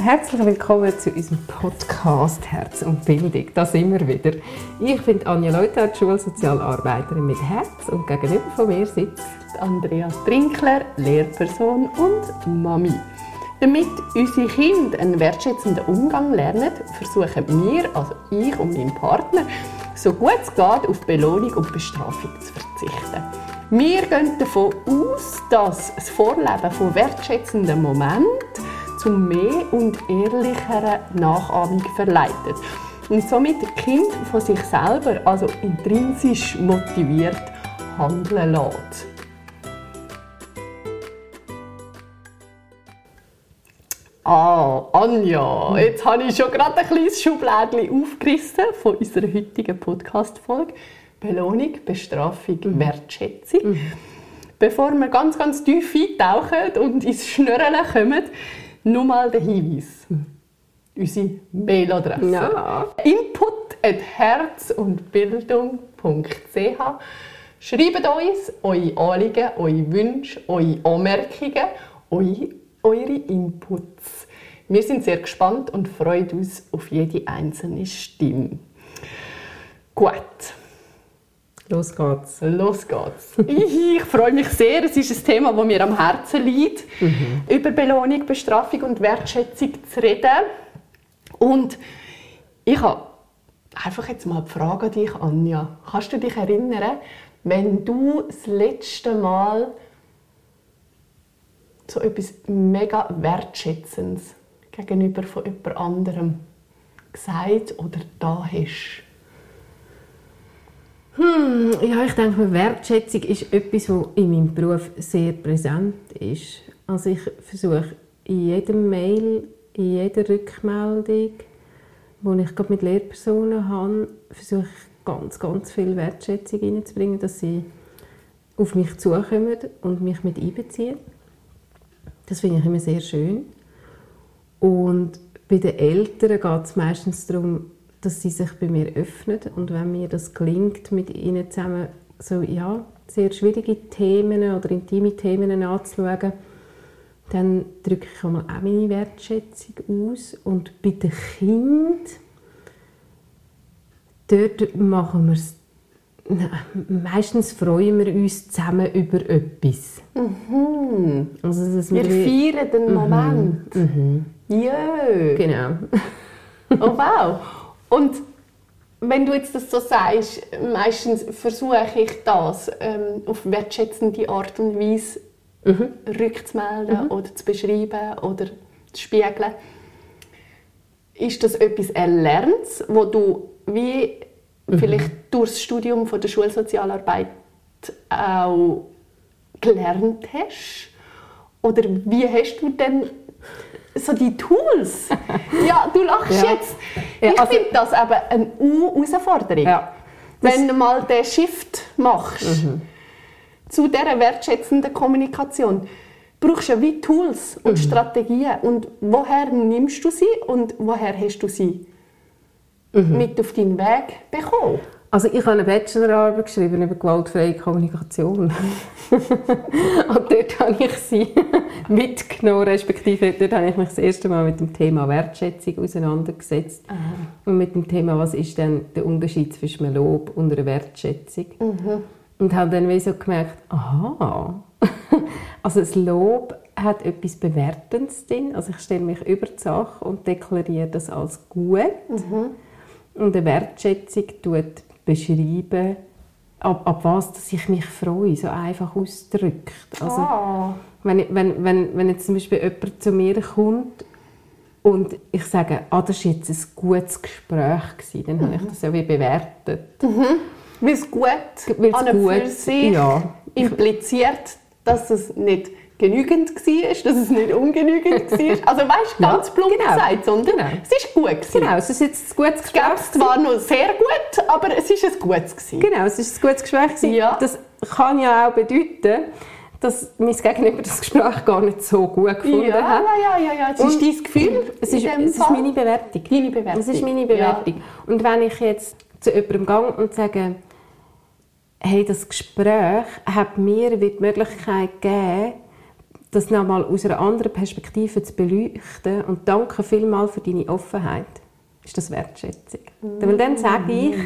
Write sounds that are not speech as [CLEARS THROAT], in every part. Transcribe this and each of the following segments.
Herzlich willkommen zu unserem Podcast Herz und Bildung. Da sind wir wieder. Ich bin Anja Leuthardt, Schulsozialarbeiterin mit Herz und gegenüber von mir sitzt Andrea Trinkler, Lehrperson und Mami. Damit unsere Kinder einen wertschätzenden Umgang lernen, versuchen wir, also ich und mein Partner, so gut es geht, auf Belohnung und Bestrafung zu verzichten. Wir gehen davon aus, dass das Vorleben von wertschätzenden Momenten zu mehr und ehrlicherer Nachahmung verleitet und somit das Kind von sich selber, also intrinsisch motiviert, handeln lässt. Ah, Anja, jetzt habe ich schon gerade ein kleines Schublädchen aufgerissen von unserer heutigen Podcast-Folge. Belohnung, Bestrafung, mhm. Wertschätzung. Mhm. Bevor wir ganz, ganz tief eintauchen und ins Schnürren kommen, nur mal der Hinweis. Unsere Mailadresse. Ja. Input at herz und Bildung.ch Schreibt uns eure Anliegen, eure Wünsche, eure Anmerkungen, eure eure Inputs. Wir sind sehr gespannt und freuen uns auf jede einzelne Stimme. Gut. Los geht's. Los geht's. [LAUGHS] ich freue mich sehr. Es ist ein Thema, das mir am Herzen liegt, mhm. über Belohnung, Bestrafung und Wertschätzung zu reden. Und ich habe einfach jetzt mal die Frage an dich, Anja. Kannst du dich erinnern, wenn du das letzte Mal so etwas mega Wertschätzendes gegenüber von jemand anderem gesagt oder da hast? Hm, ja, ich denke, Wertschätzung ist etwas, was in meinem Beruf sehr präsent ist. Also ich versuche in jedem Mail, in jeder Rückmeldung, die ich gerade mit Lehrpersonen habe, versuche ich ganz, ganz viel Wertschätzung reinzubringen, dass sie auf mich zukommen und mich mit einbeziehen. Das finde ich immer sehr schön. Und bei den Eltern geht es meistens darum, dass sie sich bei mir öffnen und wenn mir das gelingt, mit ihnen zusammen so ja sehr schwierige Themen oder intime Themen anzuschauen, dann drücke ich auch meine Wertschätzung aus und bei den Kindern dort machen wir es meistens freuen wir uns zusammen über etwas. Mhm. Also, dass wir, wir feiern den mhm. Moment. Mhm. Ja. Genau. oh wow. Und wenn du jetzt das so sagst, meistens versuche ich das ähm, auf wertschätzende Art und Weise mhm. rückzumelden mhm. oder zu beschreiben oder zu spiegeln. Ist das etwas Erlerntes, wo du wie mhm. vielleicht durch das Studium von der Schulsozialarbeit auch gelernt hast? Oder wie hast du denn so die Tools? [LAUGHS] ja, du lachst ja. jetzt. Ja, ich also, finde das aber eine Herausforderung. Ja. Wenn du mal den Shift machst mhm. zu dieser wertschätzenden Kommunikation, brauchst du ja wie Tools und mhm. Strategien. Und woher nimmst du sie und woher hast du sie mhm. mit auf deinen Weg bekommen? Also ich habe eine Bachelorarbeit geschrieben über gewaltfreie Kommunikation. [LAUGHS] und dort habe ich sie [LAUGHS] mitgenommen, respektive dort habe ich mich das erste Mal mit dem Thema Wertschätzung auseinandergesetzt. Aha. Und mit dem Thema, was ist denn der Unterschied zwischen einem Lob und einer Wertschätzung. Mhm. Und habe dann wie so gemerkt, aha, [LAUGHS] also das Lob hat etwas Bewertendes drin. Also ich stelle mich über die Sache und deklariere das als gut. Mhm. Und eine Wertschätzung tut beschreiben, ab, ab was dass ich mich freue, so einfach ausdrückt. Also, oh. wenn, wenn, wenn, wenn jetzt zum Beispiel jemand zu mir kommt und ich sage, ah, das war jetzt ein gutes Gespräch, gewesen, dann mhm. habe ich mhm. das ja wie bewertet. Mhm. Weil es gut, Weil's an gut, sich ja. impliziert, dass es nicht genügend war, dass es nicht ungenügend [LAUGHS] war. Also weißt du, ganz plump genau. gesagt, sondern genau. es ist gut gewesen. Genau, es ist jetzt ein gutes Gespräch. Es zwar noch sehr gut, aber es ist ein gutes gewesen. Genau, es ist ein gutes Gespräch Ja. Das kann ja auch bedeuten, dass mein Gegenüber das Gespräch gar nicht so gut gefunden ja, hat. Ja, ja, ja, Es ist dein Gefühl. Es ist, es ist meine Bewertung. Deine Bewertung. Es ist meine Bewertung. Ja. Und wenn ich jetzt zu jemandem gehe und sage, hey, das Gespräch hat mir die Möglichkeit gegeben, das nochmal aus einer anderen Perspektive zu beleuchten und danke vielmals für deine Offenheit, ist das Wertschätzung. Mm. Weil dann sage ich,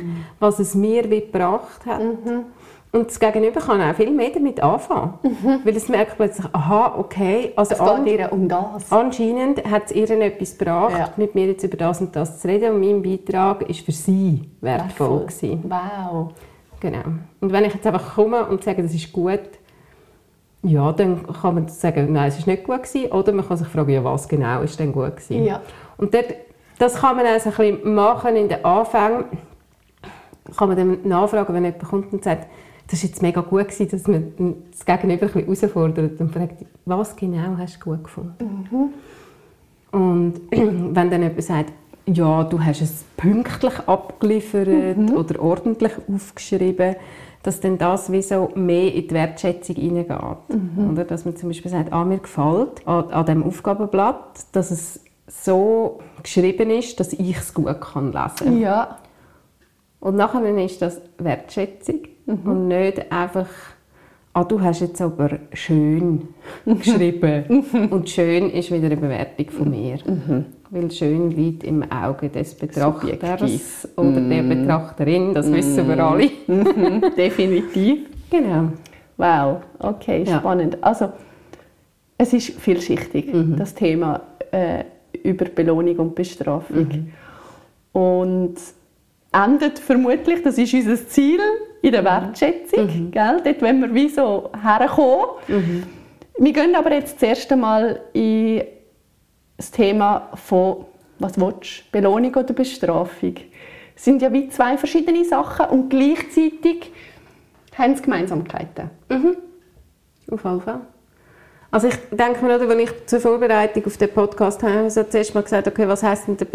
was es mir gebracht hat. Mhm. Und das Gegenüber kann auch viel mehr damit anfangen. Mhm. Weil es merkt plötzlich, aha, okay, also es geht ihr um das. anscheinend hat es ihr etwas gebracht, ja. mit mir jetzt über das und das zu reden. Und mein Beitrag war für sie wertvoll. wertvoll. Wow. Genau. Und wenn ich jetzt einfach komme und sage, das ist gut, ja, dann kann man sagen, nein, es ist nicht gut gewesen. Oder man kann sich fragen, ja, was genau ist denn gut gewesen. Ja. Und dort, das kann man also ein bisschen machen in den Anfängen. Kann man dann nachfragen, wenn jemand kommt und sagt, das war jetzt mega gut, gewesen, dass man das Gegenüber ein bisschen herausfordert und fragt, was genau hast du gut gefunden? Mhm. Und [CLEARS THROAT] wenn dann jemand sagt, ja, du hast es pünktlich abgeliefert mhm. oder ordentlich aufgeschrieben, dass dann das wie so mehr in die Wertschätzung hineingeht. Mhm. Oder? Dass man zum Beispiel sagt, ah, mir gefällt an, an dem Aufgabenblatt, dass es so geschrieben ist, dass ich es gut kann lesen kann. Ja. Und nachher ist das Wertschätzung mhm. und nicht einfach, ah, du hast jetzt aber schön [LAUGHS] geschrieben. und schön ist wieder eine Bewertung von mir. Mhm. Weil schön liegt im Auge des Betrachters oder der Betrachterin, das wissen wir alle. [LAUGHS] Mhm. Definitiv. Genau. Wow, okay, spannend. Ja. Also, es ist vielschichtig, mhm. das Thema äh, über Belohnung und Bestrafung. Mhm. Und endet vermutlich, das ist unser Ziel, in der mhm. Wertschätzung. Mhm. Gell? Dort wollen wir wie so herkommen. Mhm. Wir gehen aber jetzt das erste Mal in das Thema von was willst, Belohnung oder Bestrafung. Das sind ja wie zwei verschiedene Sachen und gleichzeitig haben sie Gemeinsamkeiten. Mhm. Auf jeden Fall. Also ich denke mir, als ich zur Vorbereitung auf den Podcast habe, habe ich zuerst mal gesagt, okay, was heißt denn der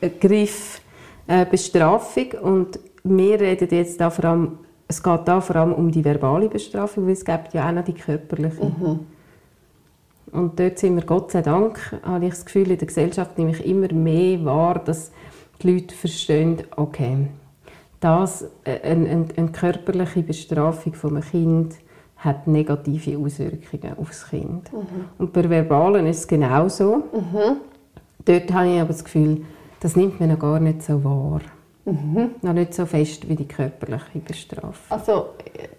Begriff äh, Bestrafung? Und wir reden jetzt da vor allem, es geht da vor allem um die verbale Bestrafung, weil es gibt ja auch noch die körperliche. Mhm. Und dort sind wir, Gott sei Dank, habe ich das Gefühl, in der Gesellschaft nehme ich immer mehr wahr, dass die Leute verstehen, okay, das, äh, eine, eine, eine körperliche Bestrafung von einem Kind hat negative Auswirkungen auf das Kind. Mhm. Und bei Verbalen ist es genauso. Mhm. Dort habe ich aber das Gefühl, das nimmt man noch gar nicht so wahr. Mhm. Noch nicht so fest wie die körperliche Bestrafung. Also,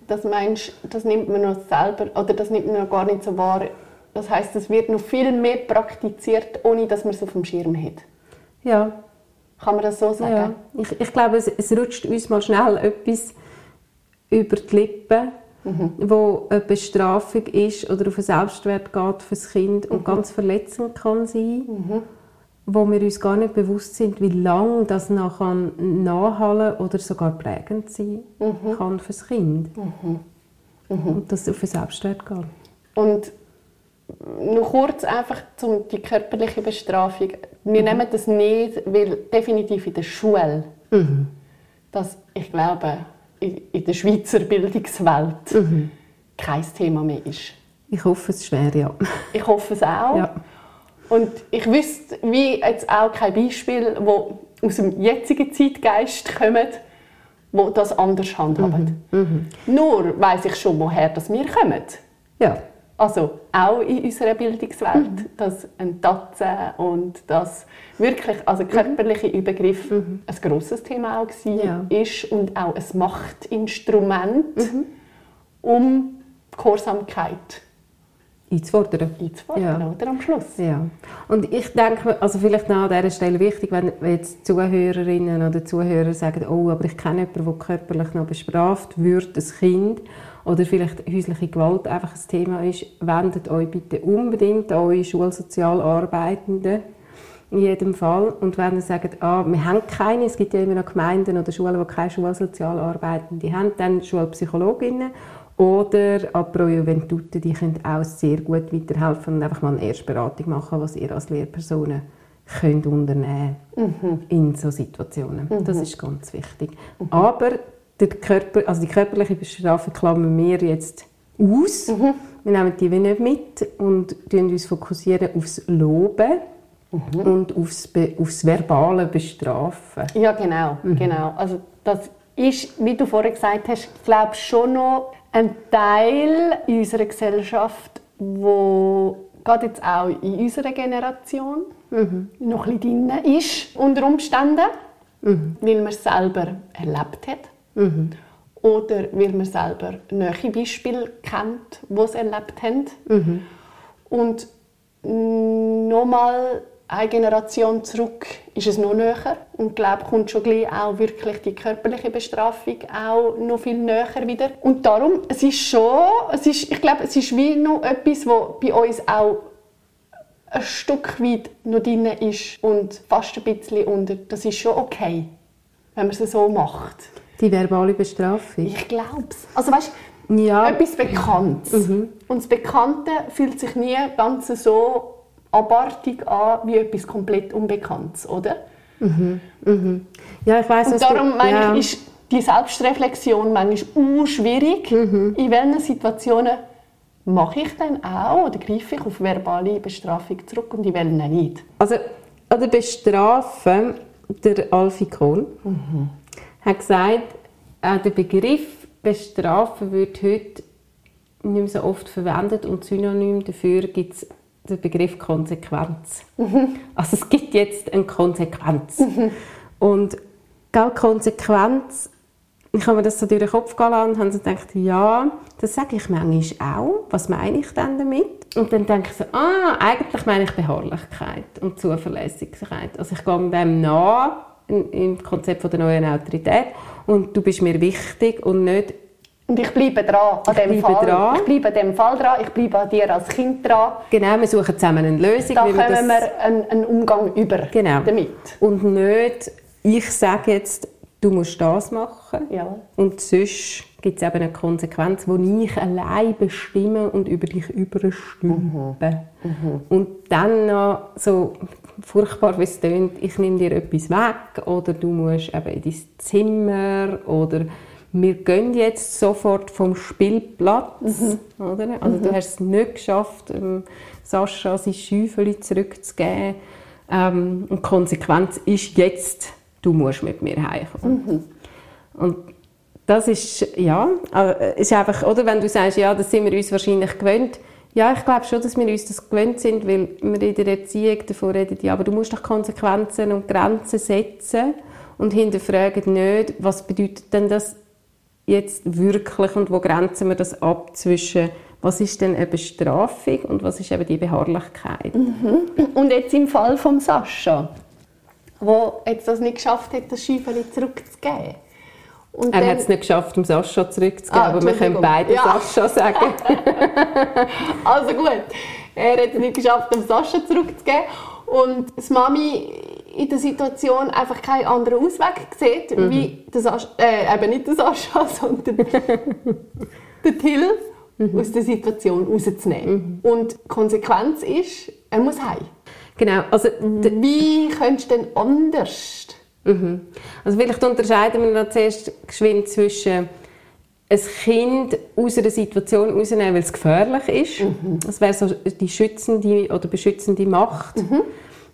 das meinst das nimmt man noch selber, oder das nimmt man noch gar nicht so wahr. Das heißt, es wird noch viel mehr praktiziert, ohne dass man es auf dem Schirm hat. Ja. Kann man das so sagen? Ja. Ich, ich glaube, es, es rutscht uns mal schnell etwas über die Lippen mhm. wo eine Bestrafung ist oder auf den Selbstwert geht für das Kind und mhm. ganz verletzend kann sein, mhm. Wo wir uns gar nicht bewusst sind, wie lange das noch nachhallen oder sogar prägend sein mhm. kann für das Kind. Mhm. Mhm. Und das auf den Selbstwert geht. Und noch kurz einfach zum die körperliche Bestrafung. Wir mhm. nehmen das nicht, weil definitiv in der Schule, mhm. dass ich glaube, in der Schweizer Bildungswelt mhm. kein Thema mehr ist. Ich hoffe es schwer, ja. Ich hoffe es auch. Ja. Und ich wüsste wie jetzt auch kein Beispiel, wo aus dem jetzigen Zeitgeist kommt, wo das anders handhaben. Mhm. Mhm. Nur weiß ich schon, woher das wir kommen. Ja. Also auch in unserer Bildungswelt, mhm. dass ein Tatze und das wirklich, also mhm. körperliche Übergriff mhm. ein grosses Thema auch war, ja. ist und auch ein Machtinstrument, mhm. um Gehorsamkeit einzufordern. Einzufordern, ja. oder am Schluss. Ja. Und ich denke, also vielleicht noch an dieser Stelle wichtig, wenn jetzt Zuhörerinnen oder Zuhörer sagen, oh, aber ich kenne jemanden, der körperlich noch bestraft wird, ein Kind, oder vielleicht häusliche Gewalt einfach ein Thema ist, wendet euch bitte unbedingt an eure Schulsozialarbeitenden in jedem Fall. Und wenn ihr sagt, ah, wir haben keine, es gibt ja immer noch Gemeinden oder Schulen, die keine Schulsozialarbeitende haben, dann Schulpsychologinnen oder ab Pro Juventute, die können auch sehr gut weiterhelfen und einfach mal eine Erstberatung machen, was ihr als Lehrpersonen könnt unternehmen mhm. in so Situationen. Mhm. Das ist ganz wichtig. Mhm. Aber der Körper, also die körperliche Bestrafung klammern wir jetzt aus. Mhm. Wir nehmen die nicht mit und uns fokussieren aufs Loben mhm. und aufs, aufs verbale Bestrafen. Ja, genau, mhm. genau. Also das ist, wie du vorhin gesagt hast, glaube schon noch ein Teil unserer Gesellschaft, wo gerade jetzt auch in unserer Generation mhm. noch ein bisschen drin ist, unter Umständen, mhm. weil man es selber erlebt hat. Mhm. Oder weil man selber neue Beispiele kennt, die es erlebt haben. Mhm. Und nochmal eine Generation zurück ist es noch näher und ich glaube, kommt schon gleich auch wirklich die körperliche Bestrafung auch noch viel näher wieder. Und darum, es ist schon, es ist, ich glaube, es ist wie noch etwas, was bei uns auch ein Stück weit noch drin ist und fast ein bisschen unter. Das ist schon okay, wenn man es so macht. Die verbale Bestrafung? Ich glaube es. Also weißt, ja. etwas Bekanntes. Mhm. Und das Bekannte fühlt sich nie ganz so abartig an wie etwas komplett Unbekanntes, oder? Mhm. Mhm. Ja, ich weiß. Und darum du, meine ja. ich, ist die Selbstreflexion manchmal schwierig. Mhm. In welchen Situationen mache ich dann auch oder greife ich auf verbale Bestrafung zurück und in welchen nicht? Also, oder bestrafen, der Alfie Kohn mhm. hat gesagt, äh, der Begriff bestrafen wird heute nicht mehr so oft verwendet und synonym dafür gibt es der Begriff Konsequenz. Mhm. Also es gibt jetzt eine Konsequenz. Mhm. Und gell, Konsequenz, ich habe mir das so durch den Kopf gelassen und habe so gedacht, ja, das sage ich manchmal auch. Was meine ich denn damit? Und dann denke ich so, ah, eigentlich meine ich Beharrlichkeit und Zuverlässigkeit. Also ich gehe dem nach, im Konzept von der neuen Autorität und du bist mir wichtig und nicht und ich bleibe dran an dem Fall. Dran. Ich bleibe an dem Fall dran. Ich bleibe an dir als Kind dran. Genau, wir suchen zusammen eine Lösung. Da kommen wir, wir einen, einen, Umgang über genau. damit. Und nicht, ich sage jetzt, du musst das machen. Ja. Und sonst gibt es eben eine Konsequenz, die ich allein bestimme und über dich überstülpe. Mhm. Mhm. Und dann noch so furchtbar, wie es klingt, ich nehme dir etwas weg oder du musst eben in dein Zimmer oder wir gehen jetzt sofort vom Spielplatz. Mhm. Oder? Also mhm. du hast es nicht geschafft, ähm, Sascha sein Schäufeli zurückzugeben. Ähm, und die Konsequenz ist jetzt, du musst mit mir heimkommen. Mhm. Und das ist, ja, äh, ist einfach, oder wenn du sagst, ja, das sind wir uns wahrscheinlich gewöhnt, ja, ich glaube schon, dass wir uns das gewöhnt sind, weil wir in der Erziehung davon reden, ja, aber du musst doch Konsequenzen und Grenzen setzen und hinterfragen nicht, was bedeutet denn das jetzt wirklich und wo grenzen wir das ab zwischen was ist denn eine Bestrafung und was ist eben die Beharrlichkeit? Mhm. Und jetzt im Fall von Sascha, wo jetzt das nicht geschafft hat, das Schäufeli zurückzugeben. Und er hat es nicht geschafft, um Sascha zurückzugeben, ah, aber wir können beide ja. Sascha sagen. [LAUGHS] also gut, er hat es nicht geschafft, um Sascha zurückzugeben. Und das Mami in der Situation einfach keinen anderen Ausweg sieht, mhm. wie Sascha, äh, eben nicht der Sascha, [LAUGHS] sondern der Till mhm. aus der Situation rauszunehmen. Mhm. Und die Konsequenz ist, er muss heim. Genau. Also, wie könntest du denn anders? Mhm. Also vielleicht unterscheiden wir noch zuerst geschwind zwischen ein Kind aus einer Situation rausnehmen, weil es gefährlich ist. Mhm. Das wäre so die schützende oder beschützende Macht.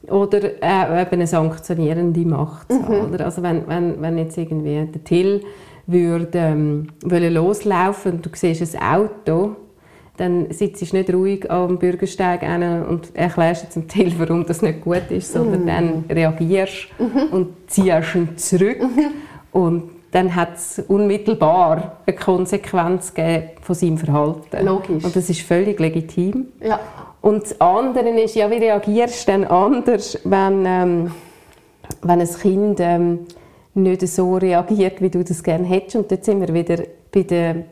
Oder äh, eben eine sanktionierende Macht. Mhm. Oder? Also wenn, wenn, wenn jetzt irgendwie der Till würde ähm, loslaufen und du siehst ein Auto, dann sitzt du nicht ruhig am Bürgersteig und erklärst jetzt dem Till, warum das nicht gut ist, sondern mhm. dann reagierst mhm. und ziehst ihn zurück mhm. und dann hat es unmittelbar eine Konsequenz von seinem Verhalten. Logisch. Und das ist völlig legitim. Ja. Und das andere ist, ja, wie reagierst du denn anders, wenn, ähm, wenn ein Kind ähm, nicht so reagiert, wie du das gerne hättest? Und dort sind wir wieder bei der,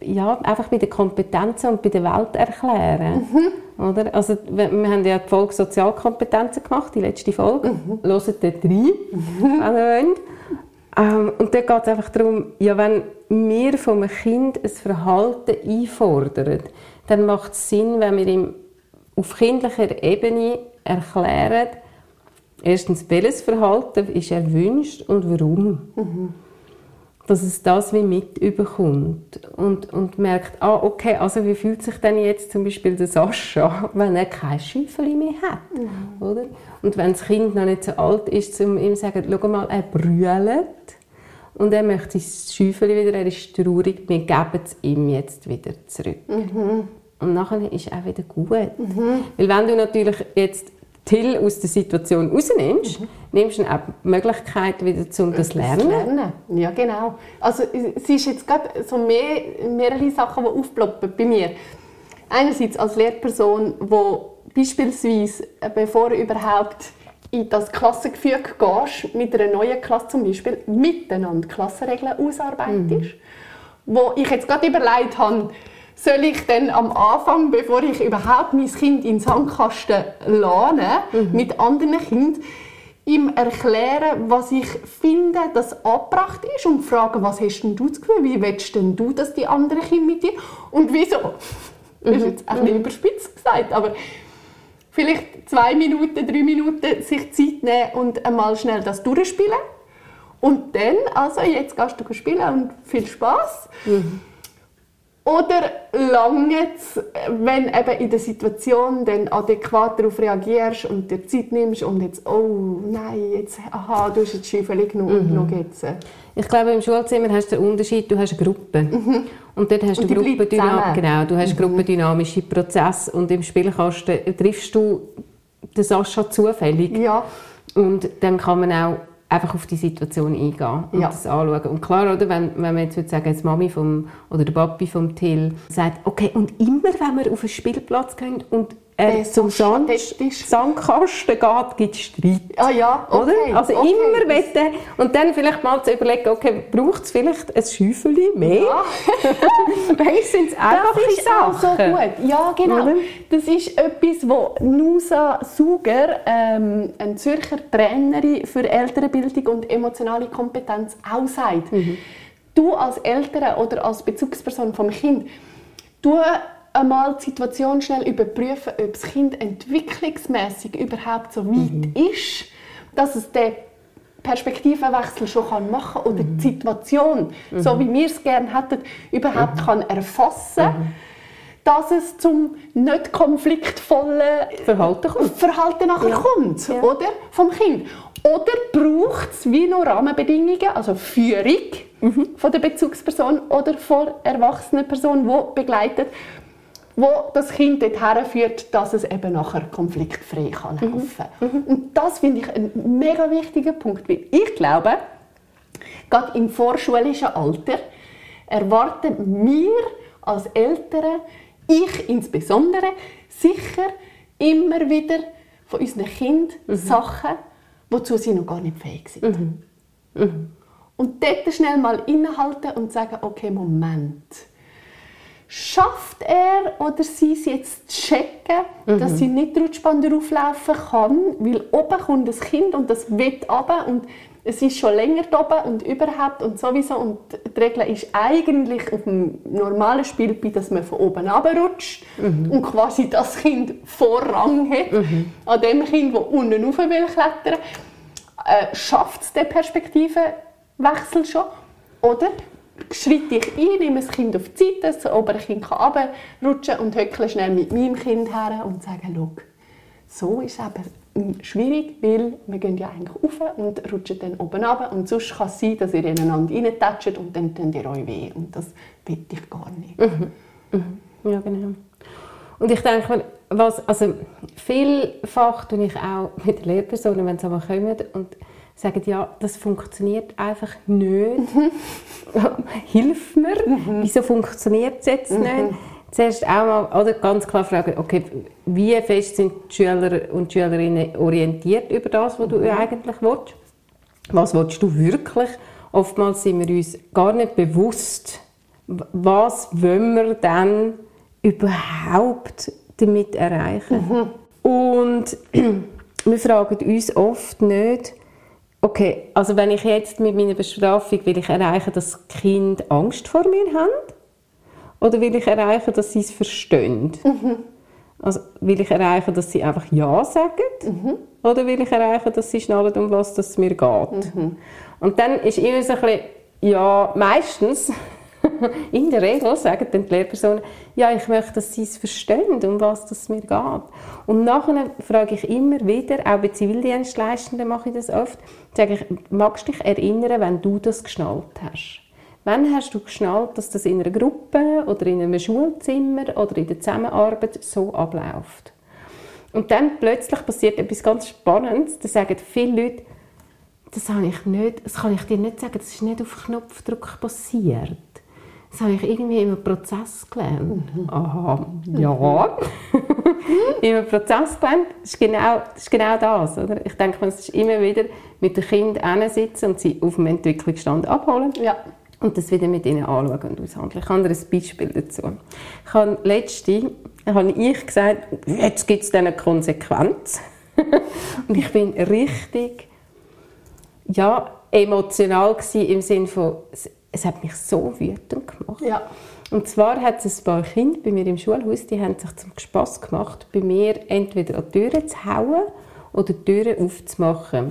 ja, einfach bei den Kompetenzen und bei der Welt erklären. Mhm. Oder? Also, wir haben ja die Folge Sozialkompetenzen gemacht, die letzte Folge. Mhm. Hört dort rein, mhm. wenn ihr wollt. Ähm, und dort geht es einfach darum, ja, wenn wir vom Kind ein Verhalten einfordern, dann macht es Sinn, wenn wir ihm auf kindlicher Ebene erklären, erstens, welches Verhalten ist erwünscht und warum. Mhm. Dass es das wie mit überkommt und, und merkt, ah, okay, also wie fühlt sich denn jetzt zum Beispiel der Sascha, [LAUGHS] wenn er kein Schäufeli mehr hat, mhm. oder? Und wenn das Kind noch nicht so alt ist, um ihm zu sagen, schau mal, er brüllt und er möchte sein Schäufeli wieder, er ist traurig, wir geben es ihm jetzt wieder zurück. Mhm. und nachher ist es auch wieder gut. Mhm. Weil wenn du natürlich jetzt Till aus der Situation rausnimmst, mhm. nimmst du auch die Möglichkeit wieder zum das Lernen. lernen. Ja, genau. Also es ist jetzt gerade so mehr, mehrere Sachen, die aufploppen bei mir. Einerseits als Lehrperson, wo beispielsweise, äh, bevor du überhaupt in das Klassengefüge gehst, mit einer neuen Klasse zum Beispiel, miteinander Klassenregeln ausarbeitest. Mhm. Wo ich jetzt gerade überlegt habe, soll ich dann am Anfang, bevor ich überhaupt mein Kind in den Sandkasten lade, mhm. mit anderen Kindern, ihm erklären, was ich finde, das angebracht ist und fragen, was hast denn du das Gefühl, wie willst denn du, dass die anderen Kinder mit dir und wieso? [LAUGHS] Das ist jetzt ein bisschen mhm. überspitzt gesagt, aber vielleicht zwei Minuten, drei Minuten sich Zeit nehmen und einmal schnell das durchspielen und dann, also jetzt gehst du spielen und viel Spaß. Mhm. Oder lange, wenn eben in der Situation dann adäquat darauf reagierst und dir Zeit nimmst und jetzt, oh nein, jetzt, aha, du hast jetzt Schäufeli genug, mhm. noch geht's. Ich glaube, im Schulzimmer hast du den Unterschied, du hast eine Gruppe. Mhm. Und dort hast und du Gruppendynam genau, du hast mhm. gruppendynamische Prozesse und im Spielkasten triffst du den Sascha zufällig. Ja. Und dann kann man auch einfach auf die Situation eingehen und ja. das anschauen. Und klar, oder, wenn, wenn man jetzt würde sagen, die Mami vom, oder der Papi vom Till sagt, okay, und immer, wenn wir auf einen Spielplatz gehen und äh, zum Sand, Sandkasten geht, gibt es Streit. Ah ja, okay, oder? Also okay. immer wetten und dann vielleicht mal zu überlegen, okay, braucht es vielleicht ein Schäufeli mehr? Ja. Weil sind es einfache Das ist auch so gut. Ja, genau. Oder? Das ist etwas, wo Nusa Suger, ähm, eine Zürcher Trainerin für Elternbildung und emotionale Kompetenz, auch sagt. Mhm. Du als Eltern oder als Bezugsperson vom Kind, du einmal die Situation schnell überprüfen, ob das Kind entwicklungsmäßig überhaupt so weit mhm. ist, dass es den Perspektivenwechsel schon machen kann oder mhm. die Situation, mhm. so wie wir es gerne hätten, überhaupt mhm. kann erfassen mhm. dass es zum nicht konfliktvollen Verhalten, kommt. Verhalten nachher ja. kommt, ja. oder? Vom Kind. Oder braucht es wie noch Rahmenbedingungen, also Führung mhm. von der Bezugsperson oder von erwachsenen Person, die begleitet, wo das Kind dorthin führt, dass es eben nachher konfliktfrei kann mhm. laufen kann. Mhm. Und das finde ich ein mega wichtiger Punkt, weil ich glaube, gerade im vorschulischen Alter erwarten wir als Eltern, ich insbesondere, sicher immer wieder von unseren Kindern mhm. Sachen, wozu sie noch gar nicht fähig sind. Mhm. mhm. Und dort schnell mal innehalten und sagen, okay, Moment, schafft er oder sie es jetzt zu checken, mhm. dass sie nicht Rutschband auflaufen kann, weil oben kommt das Kind und das wird runter und es ist schon länger oben und überhaupt und sowieso und die Regel ist eigentlich auf dem normalen Spielbein, dass man von oben rutscht mhm. und quasi das Kind Vorrang hat mhm. an dem Kind, das unten rauf will klettern. Äh, schafft es den Perspektivenwechsel schon? Oder schreite ich ein, nehme das Kind auf die Seite, das obere Kind kann und höckle schnell mit meinem Kind her und sage, schau, so ist eben schwierig, weil wir gehen ja eigentlich rauf und rutschen dann oben runter und sonst kann es sein, dass ihr ineinander reintatscht und dann tut ihr euch weh und das will ich gar nicht. Mhm. Mhm. Ja, genau. Und ich denke, was, also vielfach tue ich auch mit Lehrpersonen, wenn sie aber kommen und sagen, ja, das funktioniert einfach nicht. [LAUGHS] Hilf mir, mhm. wieso funktioniert es jetzt mhm. nicht? Zuerst auch mal oder ganz klar fragen, okay, wie fest sind die Schüler und Schülerinnen orientiert über das, was du mhm. eigentlich willst? Was willst du wirklich? Oftmals sind wir uns gar nicht bewusst, was wollen wir dann überhaupt damit erreichen. Mhm. Und [CLEARS THROAT] wir fragen uns oft nicht, Okay, also wenn ich jetzt mit meiner Bestrafung will ich erreichen, dass Kind Angst vor mir haben? Oder will ich erreichen, dass sie es verstehen? Mhm. Also will ich erreichen, dass sie einfach Ja sagen? Mhm. Oder will ich erreichen, dass sie schnallen, um was es mir geht? Mhm. Und dann ist immer so ein bisschen, ja, meistens [LAUGHS] in der Regel sagen dann die Lehrpersonen, ja, ich möchte, dass sie es verstehen, um was es mir geht. Und nachher frage ich immer wieder, auch bei Zivildienstleistenden mache ich das oft, sage ich, magst du dich erinnern, wenn du das geschnallt hast? Wann hast du geschnallt, dass das in einer Gruppe oder in einem Schulzimmer oder in der Zusammenarbeit so abläuft? Und dann plötzlich passiert etwas ganz Spannendes. Da sagen viele Leute, das, habe ich nicht, das kann ich dir nicht sagen, das ist nicht auf Knopfdruck passiert. Das habe ich irgendwie im Prozess gelernt. Mhm. Aha, ja. Im Prozess gelernt, das ist genau das. Ist genau das oder? Ich denke, es ist immer wieder mit dem Kind sitzen und sie auf dem Entwicklungsstand abholen. Ja. Und das wieder mit ihnen anschauen und aushandeln. Ich habe ein Beispiel dazu. Ich habe letzte habe ich gesagt, jetzt gibt es eine Konsequenz. [LAUGHS] und ich bin richtig ja, emotional im Sinne von, es hat mich so wütend gemacht. Ja. Und zwar hat es ein paar Kinder bei mir im Schulhaus, die haben sich zum Spass gemacht, bei mir entweder an die Türen zu hauen oder die Türen aufzumachen.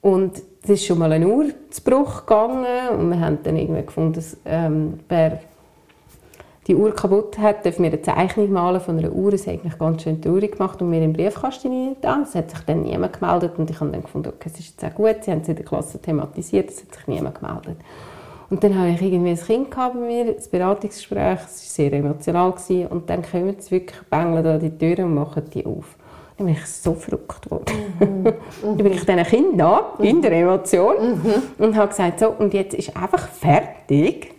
Und es ist schon mal ein Uhr zu Bruch gegangen und wir haben dann irgendwie gefunden, dass, ähm, wer die Uhr kaputt hat, darf mir eine Zeichnung malen von einer Uhr. Das hat mich ganz schön traurig gemacht und mir im Briefkasten hineingetan. Es hat sich dann niemand gemeldet und ich habe dann gefunden, okay, es ist jetzt auch gut. Sie haben es in der Klasse thematisiert, es hat sich niemand gemeldet. Und dann habe ich irgendwie ein Kind gehabt bei mir, das Beratungsgespräch, es war sehr emotional gewesen. und dann kommen sie wirklich, bängeln an die Tür und machen die auf. Dann bin ich so verrückt worden. Mhm. [LAUGHS] dann bin ich diesen Kind da, in der Emotion, mhm. und habe gesagt, so, und jetzt ist einfach fertig.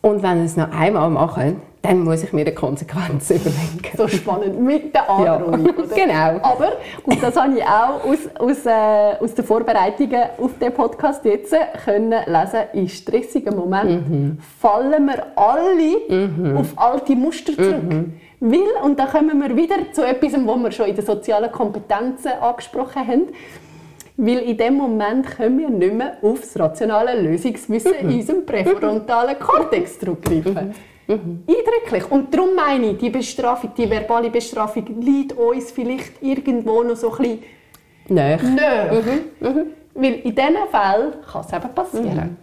Und wenn sie es noch einmal machen, dann muss ich mir eine Konsequenz [LAUGHS] überlegen. So spannend, mit der Androhung, ja, [LAUGHS] genau. Aber, und das habe ich auch aus, aus, äh, aus den Vorbereitungen auf den Podcast jetzt können lesen, in stressigen Momenten mhm. fallen wir alle mhm. auf alte Muster zurück. Mhm. Weil, und da kommen wir wieder zu etwas, was wir schon in den sozialen Kompetenzen angesprochen haben, weil in dem Moment können wir nicht mehr auf das rationale Lösungswissen mhm. in unserem präfrontalen Kortex zurückgreifen. Mhm. Eindrücklich. Und darum meine ich, die Bestrafung, die verbale Bestrafung liegt uns vielleicht irgendwo noch so ein bisschen näher. näher. Mhm. Mhm. Weil in diesen Fällen kann es eben passieren. Mhm.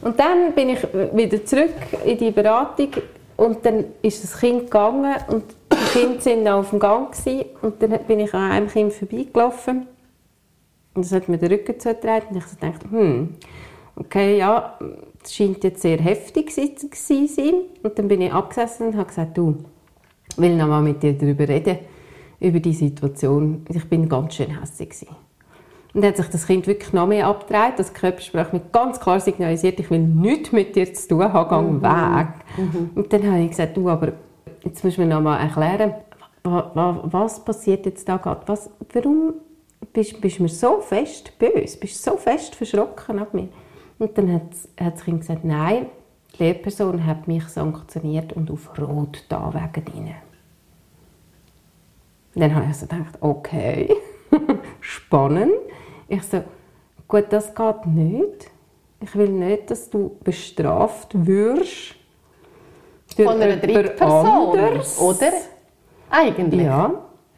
Und dann bin ich wieder zurück in die Beratung und dann ist das Kind gegangen und die Kinder waren auf dem Gang gewesen, und dann bin ich an einem Kind vorbeigelaufen und das hat mir den Rücken zugetragen und ich dachte, hm, okay, ja, das scheint jetzt sehr heftig zu sein. Und dann bin ich abgesessen und habe gesagt, du, ich will noch mal mit dir darüber reden, über die Situation. Ich bin ganz schön hässlich Und dann hat sich das Kind wirklich noch mehr abgedreht. Das Körpersprache mir ganz klar signalisiert, ich will nichts mit dir zu tun haben, mhm. weg. Mhm. Und dann habe ich gesagt, du, aber jetzt musst du mir noch mal erklären, was passiert jetzt da gerade? Was, warum bist, bist mir so fest böse, bist so fest verschrocken ab mir. Und dann hat, hat das Kind gesagt, nein, die Lehrperson hat mich sanktioniert und auf Rot da wegen ihnen. Dann habe ich so gedacht, okay, [LAUGHS] spannend. Ich so, gut, das geht nicht. Ich will nicht, dass du bestraft wirst. Von einer Drittperson, oder? Eigentlich. Ja.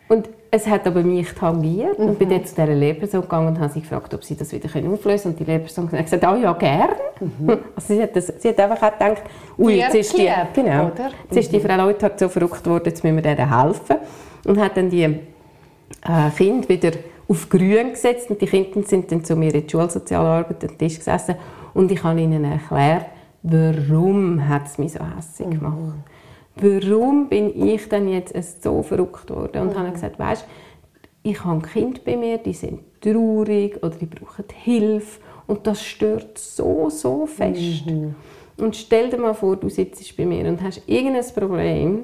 Und es hat aber mich tangiert mhm. und bin dann zu dieser Lehrperson gegangen und habe sie gefragt, ob sie das wieder auflösen können. Und die Lehrperson hat gesagt, ah ja, gerne. Mhm. [LAUGHS] Also sie, hat das, sie hat einfach auch gedacht, ui, jetzt ist die, genau, oder? jetzt ist die mhm. Frau Leuthard so verrückt worden, jetzt müssen wir ihr helfen. Und hat dann die äh, Kinder wieder auf grün gesetzt und die Kinder sind dann zu mir in die Schulsozialarbeit den Tisch gesessen und ich habe ihnen erklärt, warum hat es mich so hässlich mhm. gemacht. Mhm warum bin ich denn jetzt so verrückt worden? Und mhm. habe gesagt, weißt, ich habe Kind bei mir, die sind traurig oder die brauchen Hilfe und das stört so, so fest. Mhm. Und stell dir mal vor, du sitzt bei mir und hast irgendein Problem,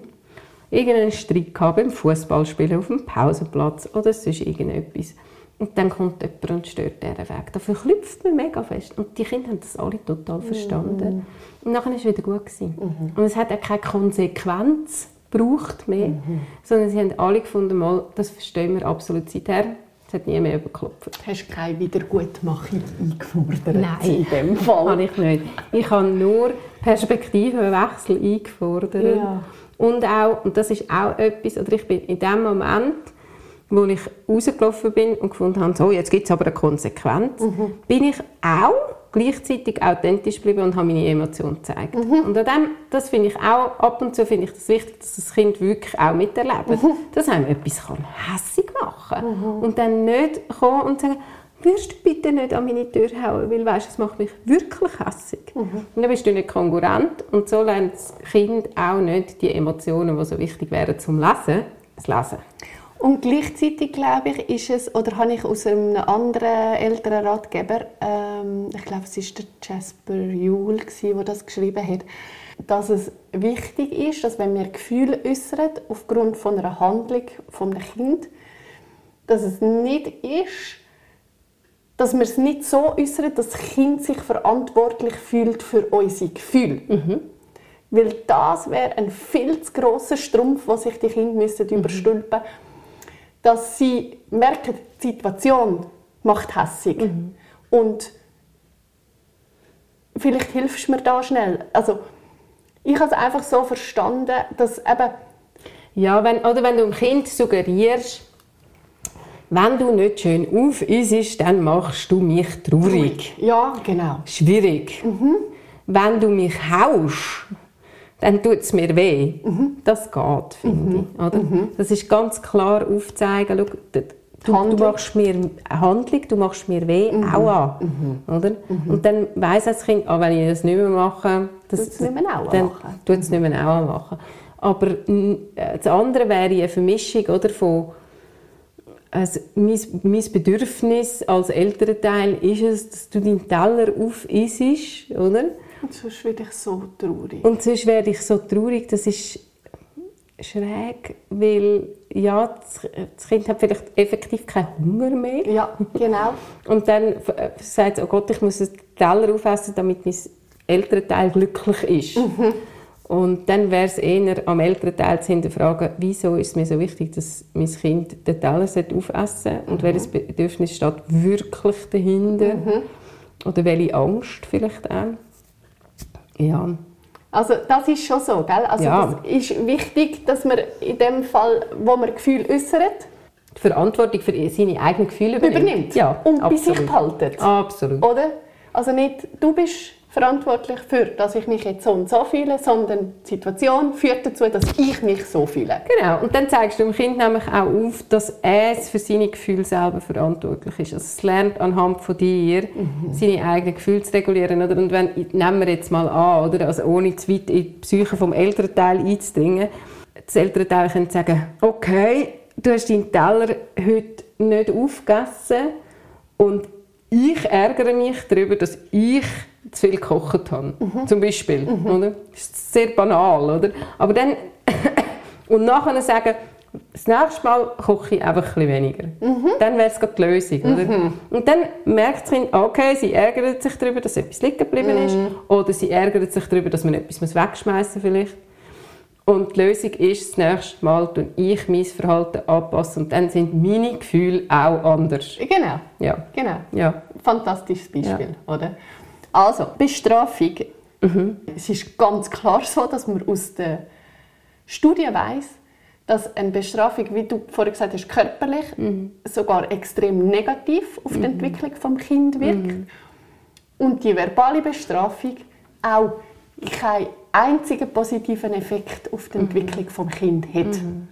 irgendeinen Streit gehabt beim Fußballspielen auf dem Pausenplatz oder sonst irgendetwas. Und dann kommt jemand und stört diesen Weg. Dafür klüpft man mega fest. Und die Kinder haben das alle total verstanden. Mhm. Und dann war es wieder gut. Mhm. Und es hat auch keine Konsequenz gebraucht mehr, mhm. sondern sie haben alle gefunden, mal, das verstehen wir absolut seither. Es hat nie mehr überklopft. Hast du keine Wiedergutmachung eingefordert? Nein, in dem [LAUGHS] Fall. habe ich nicht. Ich habe nur Perspektivenwechsel eingefordert. Ja. Und auch, und das ist auch etwas, oder ich bin in dem Moment wo ich rausgelaufen bin und gefunden habe, so, jetzt gibt es aber eine Konsequenz, mhm. bin ich auch gleichzeitig authentisch geblieben und habe meine Emotionen gezeigt. Mhm. Und an dem, das finde ich auch, ab und zu finde ich das wichtig, dass das Kind wirklich auch miterlebt, mhm. dass einem etwas kann hässig machen kann. Mhm. Und dann nicht kommen und sagen, wirst du bitte nicht an meine Tür hauen, weil weißt, es macht mich wirklich hässig. Und dann bist du nicht konkurrent und so lernt das Kind auch nicht die Emotionen, die so wichtig wären zum Lesen, das Lesen. Und gleichzeitig glaube ich, ist es, oder habe ich aus einem anderen älteren Ratgeber, ähm, ich glaube, es ist der Jasper Juhl, der das geschrieben hat, dass es wichtig ist, dass wenn wir Gefühle äußern aufgrund von einer Handlung von einem Kind, dass es nicht ist, dass wir es nicht so äußern, dass das Kind sich verantwortlich fühlt für unsere Gefühle. Mhm. Weil das wäre ein viel zu grosser Strumpf, den sich die Kinder müssen mhm. überstülpen müssen dass sie merken, die Situation macht hässig. Mhm. Und vielleicht hilfst du mir da schnell. Also, ich habe es einfach so verstanden, dass eben... Ja, wenn, oder wenn du dem Kind suggerierst, wenn du nicht schön aufisst, dann machst du mich traurig. Ja, genau. Schwierig. Mhm. Wenn du mich haust, dann tut es mir weh. Mhm. Das geht, finde mhm. ich. Oder? Mhm. Das ist ganz klar aufzeigen, schau, du, du, machst mir Handlung, du machst mir weh, mhm. auch an. Mhm. Oder? Mhm. Und dann weiss das Kind, ah, wenn ich das nicht mehr mache, das, tut's nicht mehr auch dann tut es nicht mehr auch machen. Aber äh, das andere wäre eine Vermischung oder, von also mein, mein Bedürfnis als Elternteil ist es, dass du deinen Teller aufisst, oder? Und sonst werde ich so traurig. Und sonst werde ich so traurig, das ist schräg, weil ja, das Kind hat vielleicht effektiv keinen Hunger mehr. Ja, genau. [LAUGHS] Und dann sagt es, oh Gott, ich muss einen Teller aufessen, damit mein Elternteil glücklich ist. Mhm. Und dann wäre es eher am Elternteil zu hinterfragen, wieso ist es mir so wichtig, dass mein Kind den Teller aufessen und mhm. welches Bedürfnis steht wirklich dahinter. Mhm. Oder welche Angst vielleicht auch. Ja. Also das ist schon so, gell? Also ja. das ist wichtig, dass man in dem Fall, wo man Gefühl äußert, die Verantwortung für seine eigenen Gefühle übernimmt. übernimmt. Ja, und absolut. bei sich behaltet. Absolut. Oder? Also nicht, du bist verantwortlich für, dass ich mich jetzt so und so fühle, sondern die Situation führt dazu, dass ich mich so fühle. Genau. Und dann zeigst du dem Kind nämlich auch auf, dass es für seine Gefühle selber verantwortlich ist. Also es lernt anhand von dir, mhm. seine eigenen Gefühle zu regulieren. Oder? Und wenn, nehmen wir jetzt mal an, oder? Also ohne zu weit in die Psyche vom Elternteil einzudringen, das Elternteil könnte sagen, okay, du hast deinen Teller heute nicht aufgegessen und ich ärgere mich darüber, dass ich zu viel gekocht habe. Mhm. Zum Beispiel. Mhm. Oder? Das ist sehr banal. Oder? Aber dann [COUGHS] und nachher sagen, das nächste Mal koche ich einfach ein weniger. Mhm. Dann wäre es die Lösung. Oder? Mhm. Und dann merkt das Kind, okay, sie ärgert sich darüber, dass etwas liegen geblieben ist. Mhm. Oder sie ärgert sich darüber, dass man etwas wegschmeißen muss Und die Lösung ist, das nächste Mal tun ich mein Verhalten anpassen und dann sind meine Gefühle auch anders. Genau. Ja. genau. Ja. Fantastisches Beispiel, ja. oder? Also, Bestrafung. Mhm. Es ist ganz klar so, dass man aus der Studie weiß, dass eine Bestrafung, wie du vorhin gesagt hast, körperlich mhm. sogar extrem negativ auf die mhm. Entwicklung des Kindes wirkt. Mhm. Und die verbale Bestrafung auch keinen einzigen positiven Effekt auf die mhm. Entwicklung des Kindes hat. Mhm.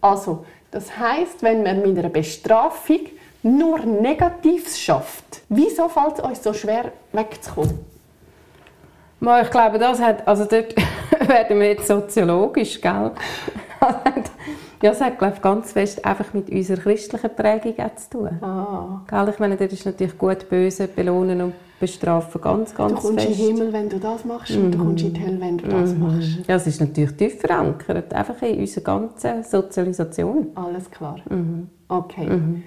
Also, das heißt, wenn man mit einer Bestrafung nur Negatives schafft, wieso fällt es euch so schwer, wegzukommen? Ich glaube, das hat, also dort [LAUGHS] werden wir jetzt soziologisch, gell? [LAUGHS] ja, das hat, glaube ich, ganz fest einfach mit unserer christlichen Prägung zu tun. Ah. Gell? Ich meine, dort ist natürlich gut, böse, belohnen und bestrafen ganz, ganz fest. Du kommst fest. in den Himmel, wenn du das machst, mhm. und du kommst in die Hölle, wenn du das mhm. machst. Ja, das ist natürlich tief verankert, einfach in unserer ganzen Sozialisation. Alles klar. Mhm. Okay. Mhm.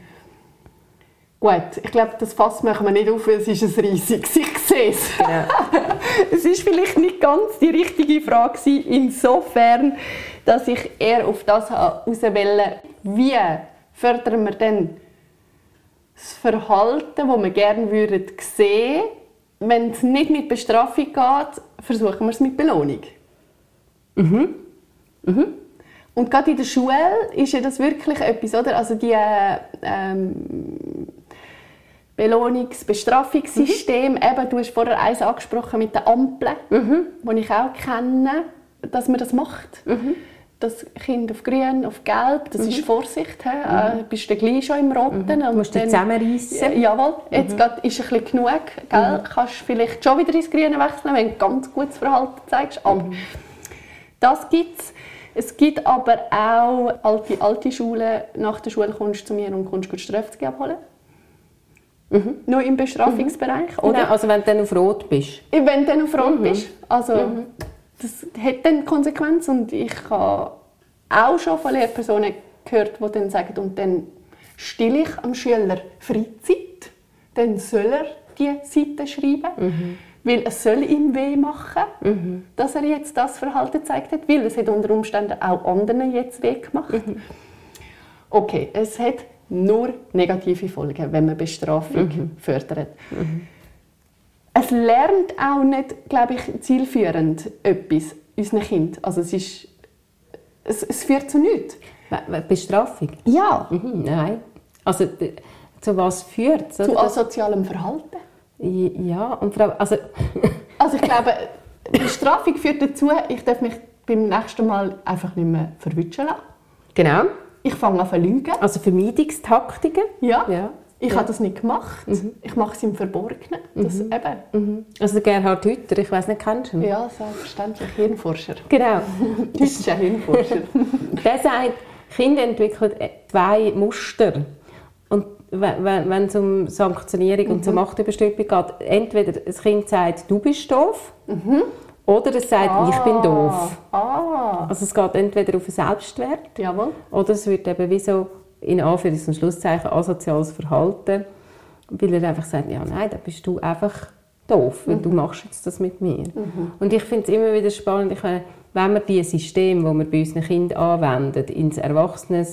Gut, ich glaube, das Fass machen wir nicht auf, weil es ist ein riesiges. Ich sehe es. Ja. es ist vielleicht nicht ganz die richtige Frage insofern, dass ich eher auf das heraus will, wie fördern wir denn das Verhalten, das wir gerne würden sehen wenn es nicht mit Bestrafung geht, versuchen wir es mit Belohnung. Mhm. Mhm. Und gerade in der Schule ist ja das wirklich etwas, oder? Also die ähm, Belohnungs-Bestrafungssystem. Mhm. Eben, du hast vorher eins angesprochen mit den Ampeln, mhm. die ich auch kenne, dass man das macht. Mhm. Das Kind auf grün, auf gelb, das ist Vorsicht. He? Äh, bist du gleich schon im Roten. Du und musst dann- zusammenreissen. Ja, jawohl, jetzt grad ist ein bisschen genug. Gell? Kannst vielleicht schon wieder ins Grüne wechseln, wenn du ganz gutes Verhalten zeigst. Aber das gibt es. Es gibt aber auch alte, alte Schulen. Nach der Schule kommst du zu mir und kommst die Strafzeuge abholen. Nur im Bestrafungsbereich. Oder? Oder? Also wenn du dann auf Rot bist. Wenn du dann auf Rot bist. Also, das hat dann Konsequenzen. Und ich habe auch schon von Lehrpersonen gehört, die dann sagen, und dann stille ich am Schüler Freizeit, dann soll er die Seite schreiben, weil es soll ihm weh machen, dass er jetzt das Verhalten gezeigt hat, weil es hat unter Umständen auch anderen jetzt weh gemacht. Okay, es hat nur negative Folgen, wenn man Bestrafung fördert. Es lernt auch nicht, glaube ich, zielführend etwas, unseren Kind. Also es, ist, es, es führt zu nichts. Bestrafung? Ja. Mhm, nein. Also zu was führt es? Zu asozialem Verhalten. Ja, und vor allem, also, [LAUGHS] Also ich glaube, Bestrafung führt dazu, ich darf mich beim nächsten Mal einfach nicht mehr verwutschen lassen. genau, Ich fange an zu lügen. also Vermeidungstaktiken. Ja. Ja. Ich habe das nicht gemacht. Ich mache es im Verborgenen. Das eben. Mhm. Also Gerhard Hütter, ich weiß nicht, kennst du ihn? Ja, selbstverständlich. Hirnforscher. Genau. [LAUGHS] Deutscher Hirnforscher. [LAUGHS] Der sagt, Kinder entwickeln zwei Muster. Und wenn es um Sanktionierung und um Machtüberstülpung geht, entweder das Kind sagt, du bist doof, oder es sagt, ich bin doof. Ah, Also es geht entweder auf den Selbstwert, jawohl. oder es wird eben wie so in Anführungs- und Schlusszeichen asoziales Verhalten, weil er einfach sagt, ja nein, da bist du einfach doof, weil du machst jetzt das mit mir. Und ich finde es immer wieder spannend, ich meine, wenn wir die Systeme, die wir bei unseren Kindern anwenden, ins Erwachsene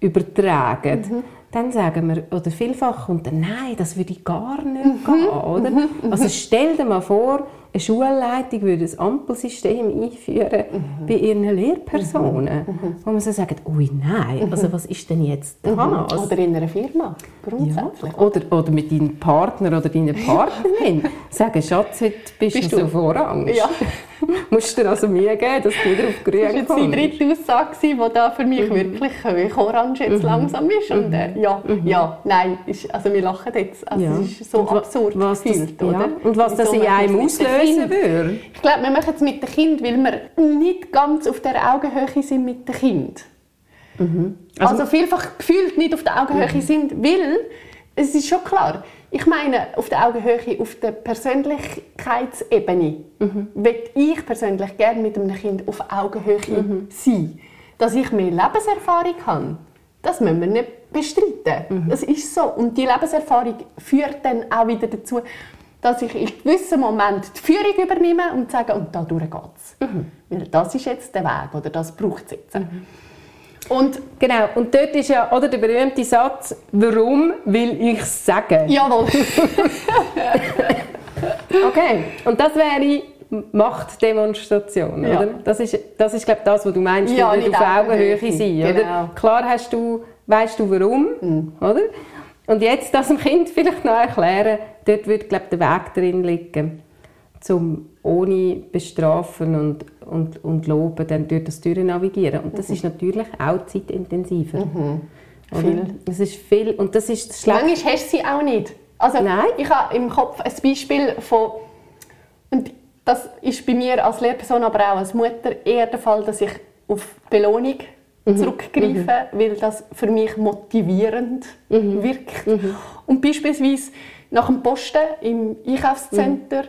übertragen, dann sagen wir, oder vielfach kommt dann, nein, das würde gar nicht gehen, oder? Also stell dir mal vor, eine Schulleitung würde ein Ampelsystem einführen bei ihren Lehrpersonen, wo man so sagt, ui nein, also was ist denn jetzt das? Oder in einer Firma, Ja. grundsätzlich. Oder, oder mit deinem Partner oder deiner [LAUGHS] Partnerin sagen, Schatz, heute bist, Bist du so voran. Ja. [LAUGHS] Musst dir also Mühe geben, dass du wieder auf Das grün war jetzt die kommst. dritte Aussage, die da für mich wirklich äh, orange jetzt langsam ist. Und, äh, ja, ja, nein, ist, also wir lachen jetzt. Also Ja. Es ist so absurd was das, gefühlt, ja. oder? Und was das in einem auslösen würde. Ich glaube, wir machen es mit den Kindern, weil wir nicht ganz auf der Augenhöhe sind mit den Kindern. Also, Also- vielfach gefühlt nicht auf der Augenhöhe sind, weil es ist schon klar, ich meine auf der Augenhöhe, auf der Persönlichkeitsebene, will ich persönlich gerne mit einem Kind auf Augenhöhe sein. Dass ich mehr Lebenserfahrung habe, das müssen wir nicht bestreiten. Das ist so. Und die Lebenserfahrung führt dann auch wieder dazu, dass ich in gewissen Moment die Führung übernehme und sage, und da durch geht's. Weil das ist jetzt der Weg oder das braucht es jetzt. Und Genau, und dort ist ja oder der berühmte Satz, warum will ich es sagen? jawohl, [LAUGHS] Okay, und das wäre Machtdemonstration, Ja. oder? Das ist, das ist glaube ich, das, was du meinst, Ja, nicht auf Augenhöhe Augenhöhe, sein, genau. oder? Klar hast du, weißt du warum, Mhm. oder? Und jetzt das dem Kind vielleicht noch erklären, dort wird glaube ich, der Weg drin liegen, zum ohne bestrafen und, und, und loben dann durch das Türen navigieren. Und das ist natürlich auch zeitintensiver. Mhm. Viel. Es ist viel und das ist das Schlechte. manchmal hast du sie auch nicht. Also, Nein. Ich habe im Kopf ein Beispiel von, und das ist bei mir als Lehrperson, aber auch als Mutter eher der Fall, dass ich auf Belohnung Mhm. zurückgreife, weil das für mich motivierend Mhm. wirkt. Und beispielsweise nach dem Posten im Einkaufscenter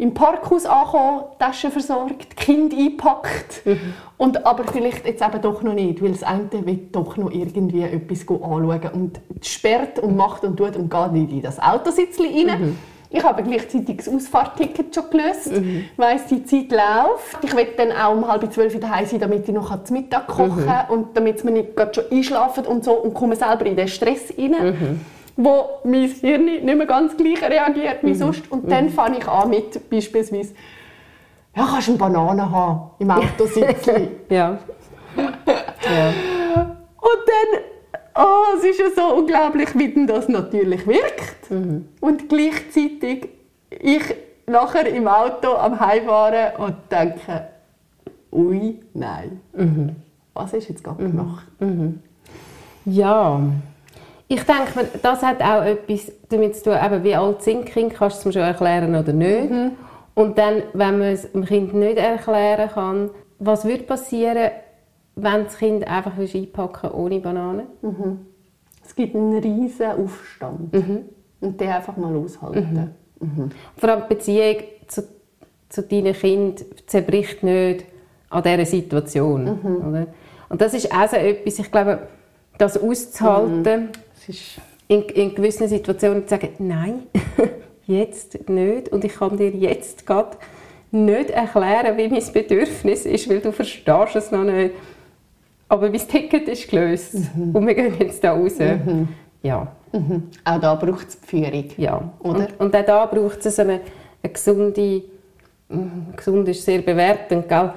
im Parkhaus ankommen, Taschen versorgt, Kind eingepackt und aber vielleicht jetzt eben doch noch nicht, weil das eine will doch noch irgendwie etwas anschauen und sperrt und macht und tut und geht nicht in das Autositzchen rein. Ich habe gleichzeitig das Ausfahrtticket schon gelöst, weiss, die Zeit läuft. Ich will dann auch um halb zwölf daheim sein, damit ich noch zum Mittag kochen kann und damit wir nicht gerade schon einschlafen und so und komme selber in den Stress rein wo mein Hirn nicht mehr ganz gleich reagiert wie sonst. Und dann fange ich an mit beispielsweise, ja, kannst du eine Banane haben im Autositzchen. [LAUGHS] Ja. ja. Und dann, oh, es ist ja so unglaublich, wie denn das natürlich wirkt. Und gleichzeitig ich nachher im Auto am Heimfahren und denke, ui, nein. was ist jetzt gerade gemacht? Ja, ich denke, das hat auch etwas damit zu tun, eben, wie alt sind Kinder, kannst du es mir schon erklären oder nicht. Und dann, wenn man es dem Kind nicht erklären kann, was würde passieren, wenn das Kind einfach einpacken ohne Banane? Es gibt einen riesen Aufstand. Und den einfach mal aushalten. Vor allem die Beziehung zu, zu deinen Kindern zerbricht nicht an dieser Situation. Oder? Und das ist auch so etwas, ich glaube, das auszuhalten, in, in gewissen Situationen zu sagen, nein, [LAUGHS] jetzt nicht. Und ich kann dir jetzt gerade nicht erklären, wie mein Bedürfnis ist, weil du verstehst es noch nicht. Aber mein Ticket ist gelöst und wir gehen jetzt da raus. Ja, Mhm. Auch da braucht es Führung. ja. Oder? Und, und auch da braucht es eine, eine gesunde, mm, gesund ist sehr bewertend, gell?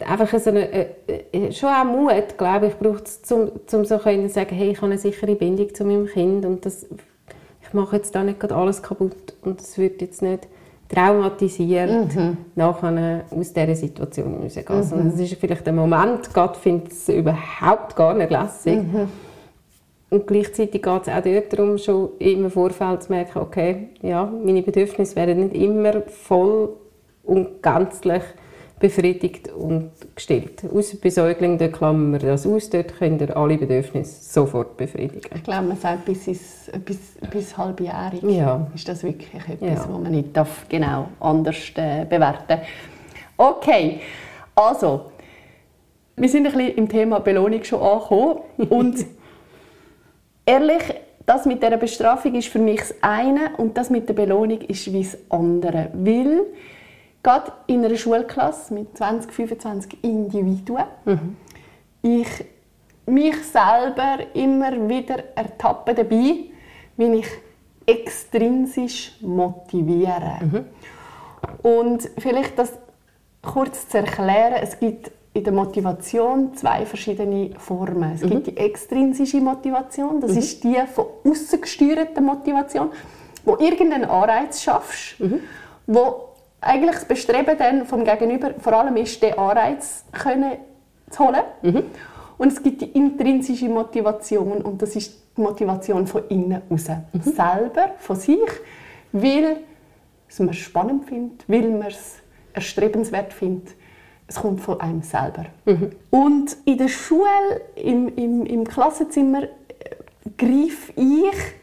Einfach so eine, äh, äh, schon auch Mut, glaube ich, braucht es, um, um so können sagen, hey, ich habe eine sichere Bindung zu meinem Kind und das, ich mache jetzt da nicht gerade alles kaputt und es wird jetzt nicht traumatisiert nachher aus dieser Situation rausgehen. Sondern es ist vielleicht ein Moment, Gott findet es überhaupt gar nicht lässig. Und gleichzeitig geht es auch dort darum, schon im Vorfeld zu merken, okay, ja, meine Bedürfnisse werden nicht immer voll und gänzlich befriedigt und gestillt. Außer bei Säuglingen, dort klammern wir das aus, dort könnt ihr alle Bedürfnisse sofort befriedigen. Ich glaube, man sagt, bis, ins, bis, bis halbjährig Ja. ist das wirklich etwas, Ja. was man nicht darf, genau anders äh, bewerten Okay, also, wir sind ein bisschen im Thema Belohnung schon angekommen. Und [LAUGHS] ehrlich, das mit der Bestrafung ist für mich das eine und das mit der Belohnung ist wie das andere. Weil gerade in einer Schulklasse mit 20, 25 Individuen ich mich selber immer wieder ertappe dabei, wie ich extrinsisch motiviere. Und vielleicht das kurz zu erklären, es gibt in der Motivation zwei verschiedene Formen. Es gibt die extrinsische Motivation, das ist die von außen gesteuerte Motivation, wo irgendeinen Anreiz schaffst, wo eigentlich das Bestreben dann vom Gegenüber vor allem ist, den Anreiz können zu holen. Und es gibt die intrinsische Motivation und das ist die Motivation von innen raus. Selber, von sich, weil es man spannend findet, weil man es erstrebenswert findet. Es kommt von einem selber. Und in der Schule, im, im, im Klassenzimmer, äh, greife ich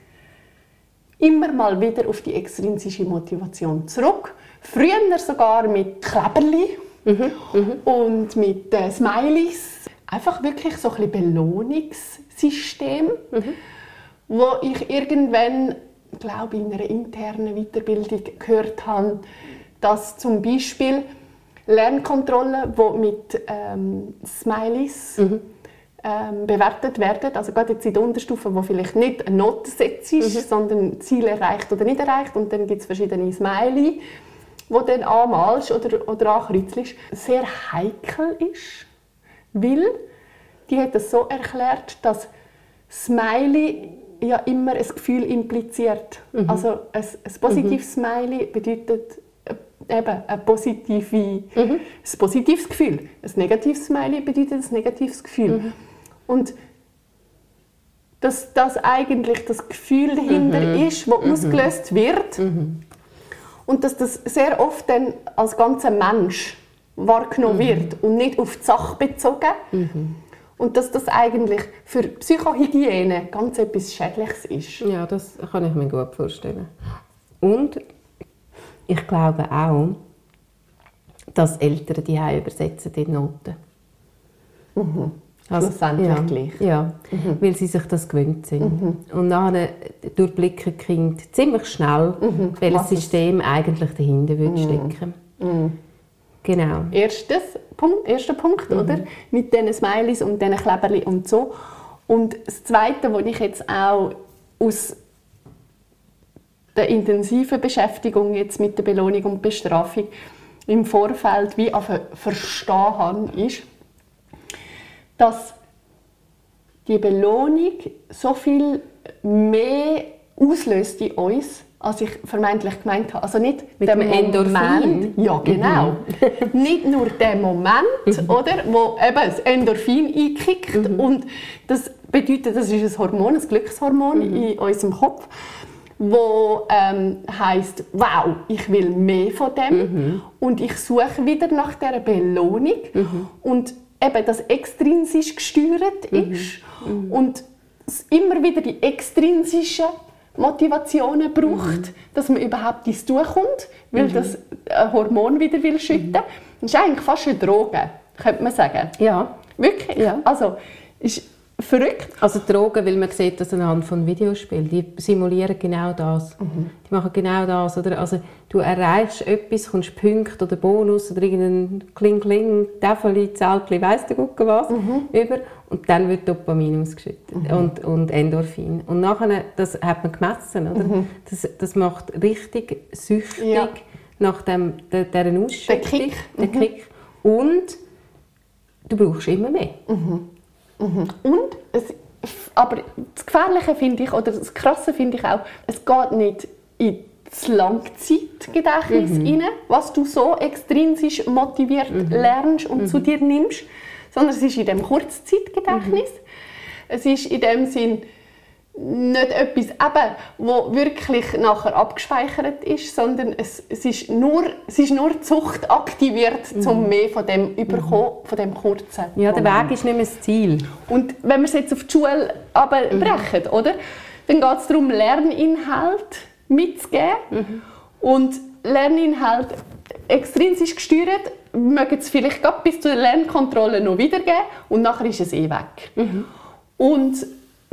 immer mal wieder auf die extrinsische Motivation zurück. Früher sogar mit Kleberli und mit äh, Smileys. Einfach wirklich so ein Belohnungssystem, wo ich irgendwann, glaube in einer internen Weiterbildung gehört habe, dass zum Beispiel Lernkontrollen, die mit ähm, Smileys ähm, bewertet werden, also gerade jetzt in der Unterstufe, wo vielleicht nicht eine Note setzt, sondern Ziel erreicht oder nicht erreicht und dann gibt es verschiedene Smiley, wo dann anmalst oder, oder ankreuzelst, sehr heikel ist, weil die hat es so erklärt, dass Smiley ja immer ein Gefühl impliziert. Also ein, ein positives Smiley bedeutet äh, eben ein, positive, ein positives Gefühl. Ein negatives Smiley bedeutet ein negatives Gefühl. Und dass das eigentlich das Gefühl dahinter ist, das ausgelöst wird und dass das sehr oft dann als ganzer Mensch wahrgenommen wird und nicht auf die Sache bezogen. Und dass das eigentlich für Psychohygiene ganz etwas Schädliches ist. Ja, das kann ich mir gut vorstellen. Und ich glaube auch, dass Eltern die übersetzen die Noten. Schlussendlich ja, gleich. Ja, weil sie sich das gewöhnt sind. Und nachher durchblicken die Kinder ziemlich schnell, welches Was es- System eigentlich dahinter würde stecken. Genau. Erstes Punkt, erster Punkt, oder? Mit diesen Smileys und diesen Kleberli und so. Und das Zweite, was ich jetzt auch aus der intensiven Beschäftigung jetzt mit der Belohnung und Bestrafung im Vorfeld wie auf verstehen habe, ist, dass die Belohnung so viel mehr auslöst in uns als ich vermeintlich gemeint habe. Also nicht Mit dem Endorphin? Moment, ja genau, [LAUGHS] nicht nur der Moment, oder, wo eben das Endorphin einkickt und das bedeutet, das ist ein Hormon, ein Glückshormon in unserem Kopf, wo ähm, heißt, wow, ich will mehr von dem und ich suche wieder nach der Belohnung und eben das extrinsisch gesteuert ist und es immer wieder die extrinsischen Motivationen braucht, dass man überhaupt ins Tun kommt, weil das äh, Hormon wieder will schütten. Das ist eigentlich fast eine Droge, könnte man sagen. Ja. Wirklich. Ja. Also, ist verrückt. Also Drogen, weil man sieht das anhand von Videospielen, die simulieren genau das. Die machen genau das. Oder? Also du erreichst etwas, kommst Punkte oder Bonus oder irgendein Kling-Kling, Täfeli, Zeltli, weiss der Gucke was, über und dann wird Dopamin ausgeschüttet und, und Endorphin. Und nachher, das hat man gemessen, oder? Das, das macht richtig süchtig Ja. nach dem, der, dieser Ausschüttung. Der Kick. Der Kick. Und du brauchst immer mehr. Und es, aber das Gefährliche finde ich, oder das Krasse finde ich auch, es geht nicht in das Langzeitgedächtnis rein, was du so extrinsisch motiviert lernst und zu dir nimmst, sondern es ist in dem Kurzzeitgedächtnis. Es ist in dem Sinn nicht etwas, eben, wo wirklich nachher abgespeichert ist, sondern es, es, ist, nur, es ist nur die Zucht aktiviert, um mehr von dem überkommen, von dem kurzen. Ja, der Moment. Weg ist nicht mehr das Ziel. Und wenn wir es jetzt auf die Schule abbrechen, oder? Dann geht es darum, Lerninhalt mitzugeben. Und Lerninhalt extrinsisch gesteuert, mögen es vielleicht bis zur Lernkontrolle noch wiedergeben und nachher ist es eh weg. Und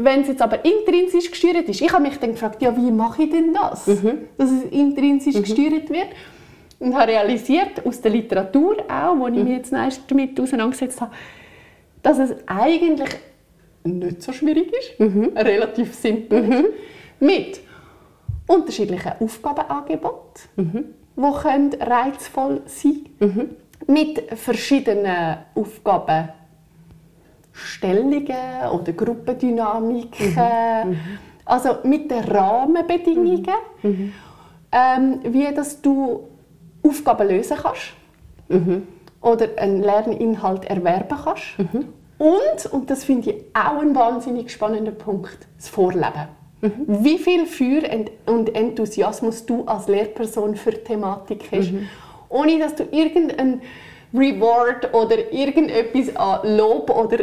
wenn es jetzt aber intrinsisch gesteuert ist, ich habe mich dann gefragt, ja, wie mache ich denn das, dass es intrinsisch gesteuert wird? Und habe realisiert, aus der Literatur auch, wo ich mich jetzt erst damit auseinandergesetzt habe, dass es eigentlich nicht so schwierig ist, relativ simpel ist, mit unterschiedlichen Aufgabenangeboten, die können reizvoll sein. Mit verschiedenen Aufgabenstellungen oder Gruppendynamiken, also mit den Rahmenbedingungen, ähm, wie dass du Aufgaben lösen kannst. Oder einen Lerninhalt erwerben kannst. Und, und das finde ich auch ein wahnsinnig spannender Punkt, das Vorleben. Wie viel Feuer und Enthusiasmus du als Lehrperson für die Thematik hast, ohne dass du irgendein Reward oder irgendetwas an Lob oder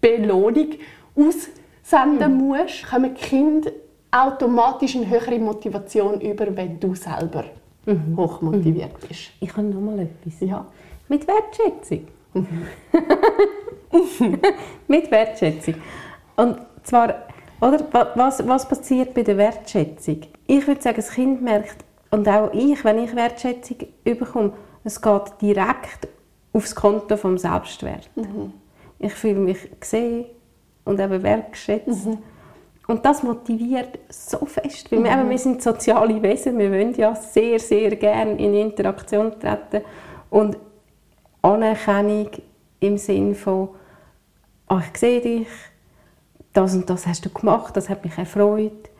Belohnung aussenden musst, kommen die Kinder automatisch eine höhere Motivation über, wenn du selber hochmotiviert bist. Ich habe noch mal etwas. Ja. Mit Wertschätzung. [LAUGHS] Mit Wertschätzung. Und zwar, oder, wa- was, was passiert bei der Wertschätzung? Ich würde sagen, das Kind merkt, und auch ich, wenn ich Wertschätzung bekomme, es geht direkt aufs Konto vom Selbstwert. Ich fühle mich gesehen und eben wertgeschätzt. Und das motiviert so fest, weil wir, eben, wir sind soziale Wesen, wir wollen ja sehr, sehr gerne in Interaktion treten und Anerkennung im Sinn von «Ah, ich sehe dich, das und das hast du gemacht, das hat mich erfreut».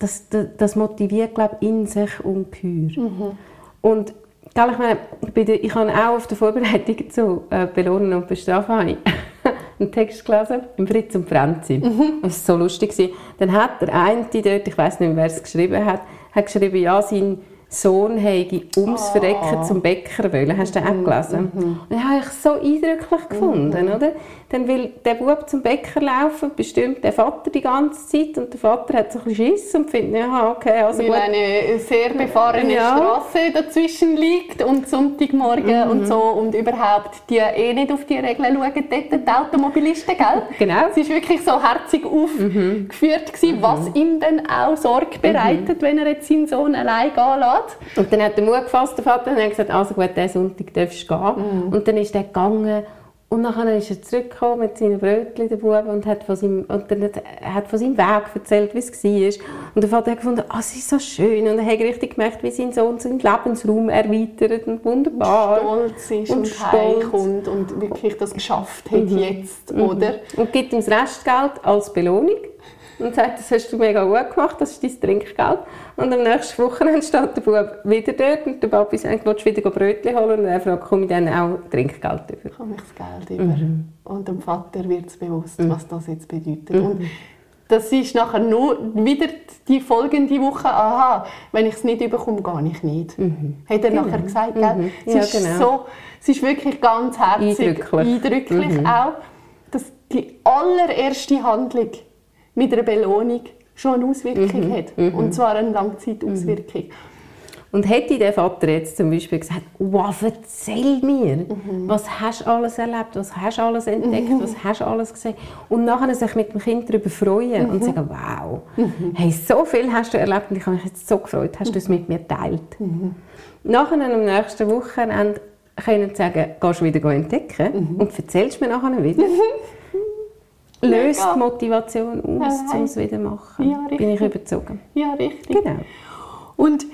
Das, das, das motiviert, glaube ich, in sich ungeheuer. Und gell, ich, meine, bei der, ich habe auch auf der Vorbereitung [LAUGHS] zu äh, «Belohnen und Bestrafen» [LAUGHS] einen Text gelesen, im Fritz und Franzi. Das war so lustig. gewesen. Dann hat der eine dort, ich weiß nicht mehr, wer es geschrieben hat, hat geschrieben, ja, sein Sohn hätte ums Verrecken zum Bäcker wollen. Hast du den auch gelesen? Und das habe ich so eindrücklich gefunden, oder? Dann will der Bub zum Bäcker laufen, bestimmt der Vater die ganze Zeit und der Vater hat so ein bisschen Schiss und findet, ja, okay, also Weil gut. eine sehr befahrene Ja. Straße dazwischen liegt und Sonntagmorgen Mhm. und so und überhaupt die eh nicht auf die Regeln schauen, dort die Automobilisten, gell? Genau. Es war wirklich so herzig aufgeführt, gewesen, was ihm dann auch Sorge bereitet, wenn er jetzt seinen Sohn allein gehen lässt. Und dann hat der Mut gefasst, der Vater, und hat gesagt, also gut, diesen Sonntag darfst du gehen. Und dann ist er gegangen und nachher ist er zurückgekommen mit seinen Brötchen, der Bube, und hat von seinem, und dann hat, von seinem Weg erzählt, wie es war. Und der Vater hat gefunden, ah, es ist so schön. Und er hat richtig gemerkt, wie sein Sohn seinen Lebensraum erweitert und wunderbar. Stolz ist Und und, stolz. Mhm. und wirklich das geschafft hat jetzt, oder? Und gibt ihm das Restgeld als Belohnung. Und sagt, das hast du mega gut gemacht, das ist dein Trinkgeld. Und am nächsten Wochenende steht der Bub wieder dort und der Papi sagt, willst du wieder Brötchen holen? Und er fragt, komme ich dann auch Trinkgeld über? Komme ich das Geld über? Mhm. Und dem Vater wird es bewusst, mhm. was das jetzt bedeutet. Mhm. Und das ist nachher nur wieder die folgende Woche, aha, wenn ich es nicht überkomme, gar nicht nicht. Mhm. Hat er genau. nachher gesagt, gell? Mhm. Es, ja, ist genau. so, es ist wirklich ganz herzig, eindrücklich, eindrücklich mhm. auch, dass die allererste Handlung mit einer Belohnung schon eine Auswirkung mhm. hat. Mhm. Und zwar eine Langzeitauswirkung. Mhm. Und hätte der Vater jetzt zum Beispiel gesagt, wow, erzähl mir, mhm. was hast du alles erlebt, was hast du alles entdeckt, mhm. was hast du alles gesehen und nachher sich mit dem Kind darüber freuen mhm. und sagen, wow, mhm. hey, so viel hast du erlebt und ich habe mich jetzt so gefreut, hast du es mit mir geteilt. Mhm. Nachher am nächsten Wochenende können sagen, gehst du wieder entdecken und erzählst mir nachher wieder. [LAUGHS] Löst die Motivation aus, ja, um es wieder zu machen. Ja, Bin ich überzogen. Ja, richtig. Genau. Und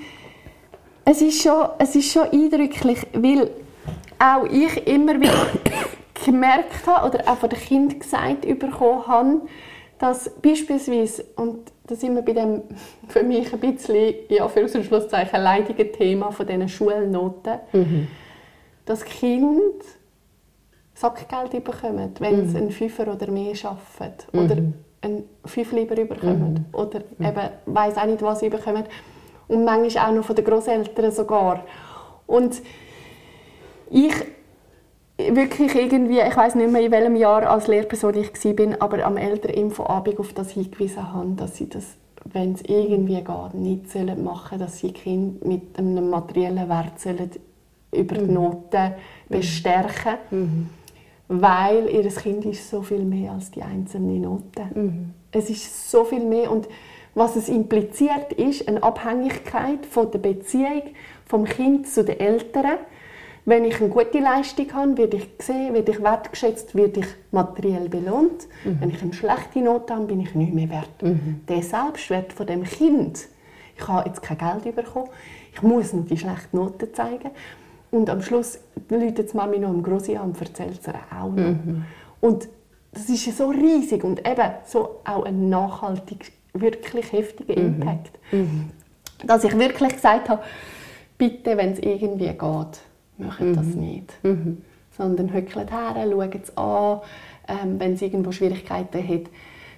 es ist schon, es ist schon eindrücklich, weil auch ich immer wieder [COUGHS] gemerkt habe oder auch von den Kindern gesagt bekommen habe, dass beispielsweise, und da sind wir bei dem [LAUGHS] für mich ein bisschen, ja, für und Schlusszeichen, leidigen Thema von diesen Schulnoten, mhm. dass Kinder Sackgeld bekommen, wenn mhm. sie einen Fünfer oder mehr arbeiten mhm. oder einen Fünf lieber bekommen mhm. oder mhm. eben weiss auch nicht, was sie bekommen und manchmal auch noch von den Großeltern sogar. Und ich wirklich irgendwie, ich weiß nicht mehr in welchem Jahr als Lehrperson ich war, aber am Elterninfoabend auf das hingewiesen habe, dass sie das, wenn es irgendwie geht, nicht sollen machen dass sie Kind mit einem materiellen Wert sollen über die mhm. Noten mhm. bestärken mhm. Weil ihr Kind ist so viel mehr als die einzelnen Noten. Mhm. Es ist so viel mehr und was es impliziert, ist eine Abhängigkeit von der Beziehung vom Kind zu den Eltern. Wenn ich eine gute Leistung habe, werde ich gesehen, werde ich wertgeschätzt, werde ich materiell belohnt. Mhm. Wenn ich eine schlechte Note habe, bin ich nicht mehr wert. Mhm. Der Selbstwert von dem Kind, ich habe jetzt kein Geld bekommen, ich muss noch die schlechte Note zeigen. Und am Schluss läutet die Mami noch am Grossi an und erzählt es ihr auch noch. Mhm. Und das ist so riesig und eben so auch ein nachhaltiges wirklich heftigen mhm. Impact. Mhm. Dass ich wirklich gesagt habe, bitte, wenn es irgendwie geht, macht mhm. das nicht. Mhm. Sondern höckelt her, schaut es an, ähm, wenn es irgendwo Schwierigkeiten hat,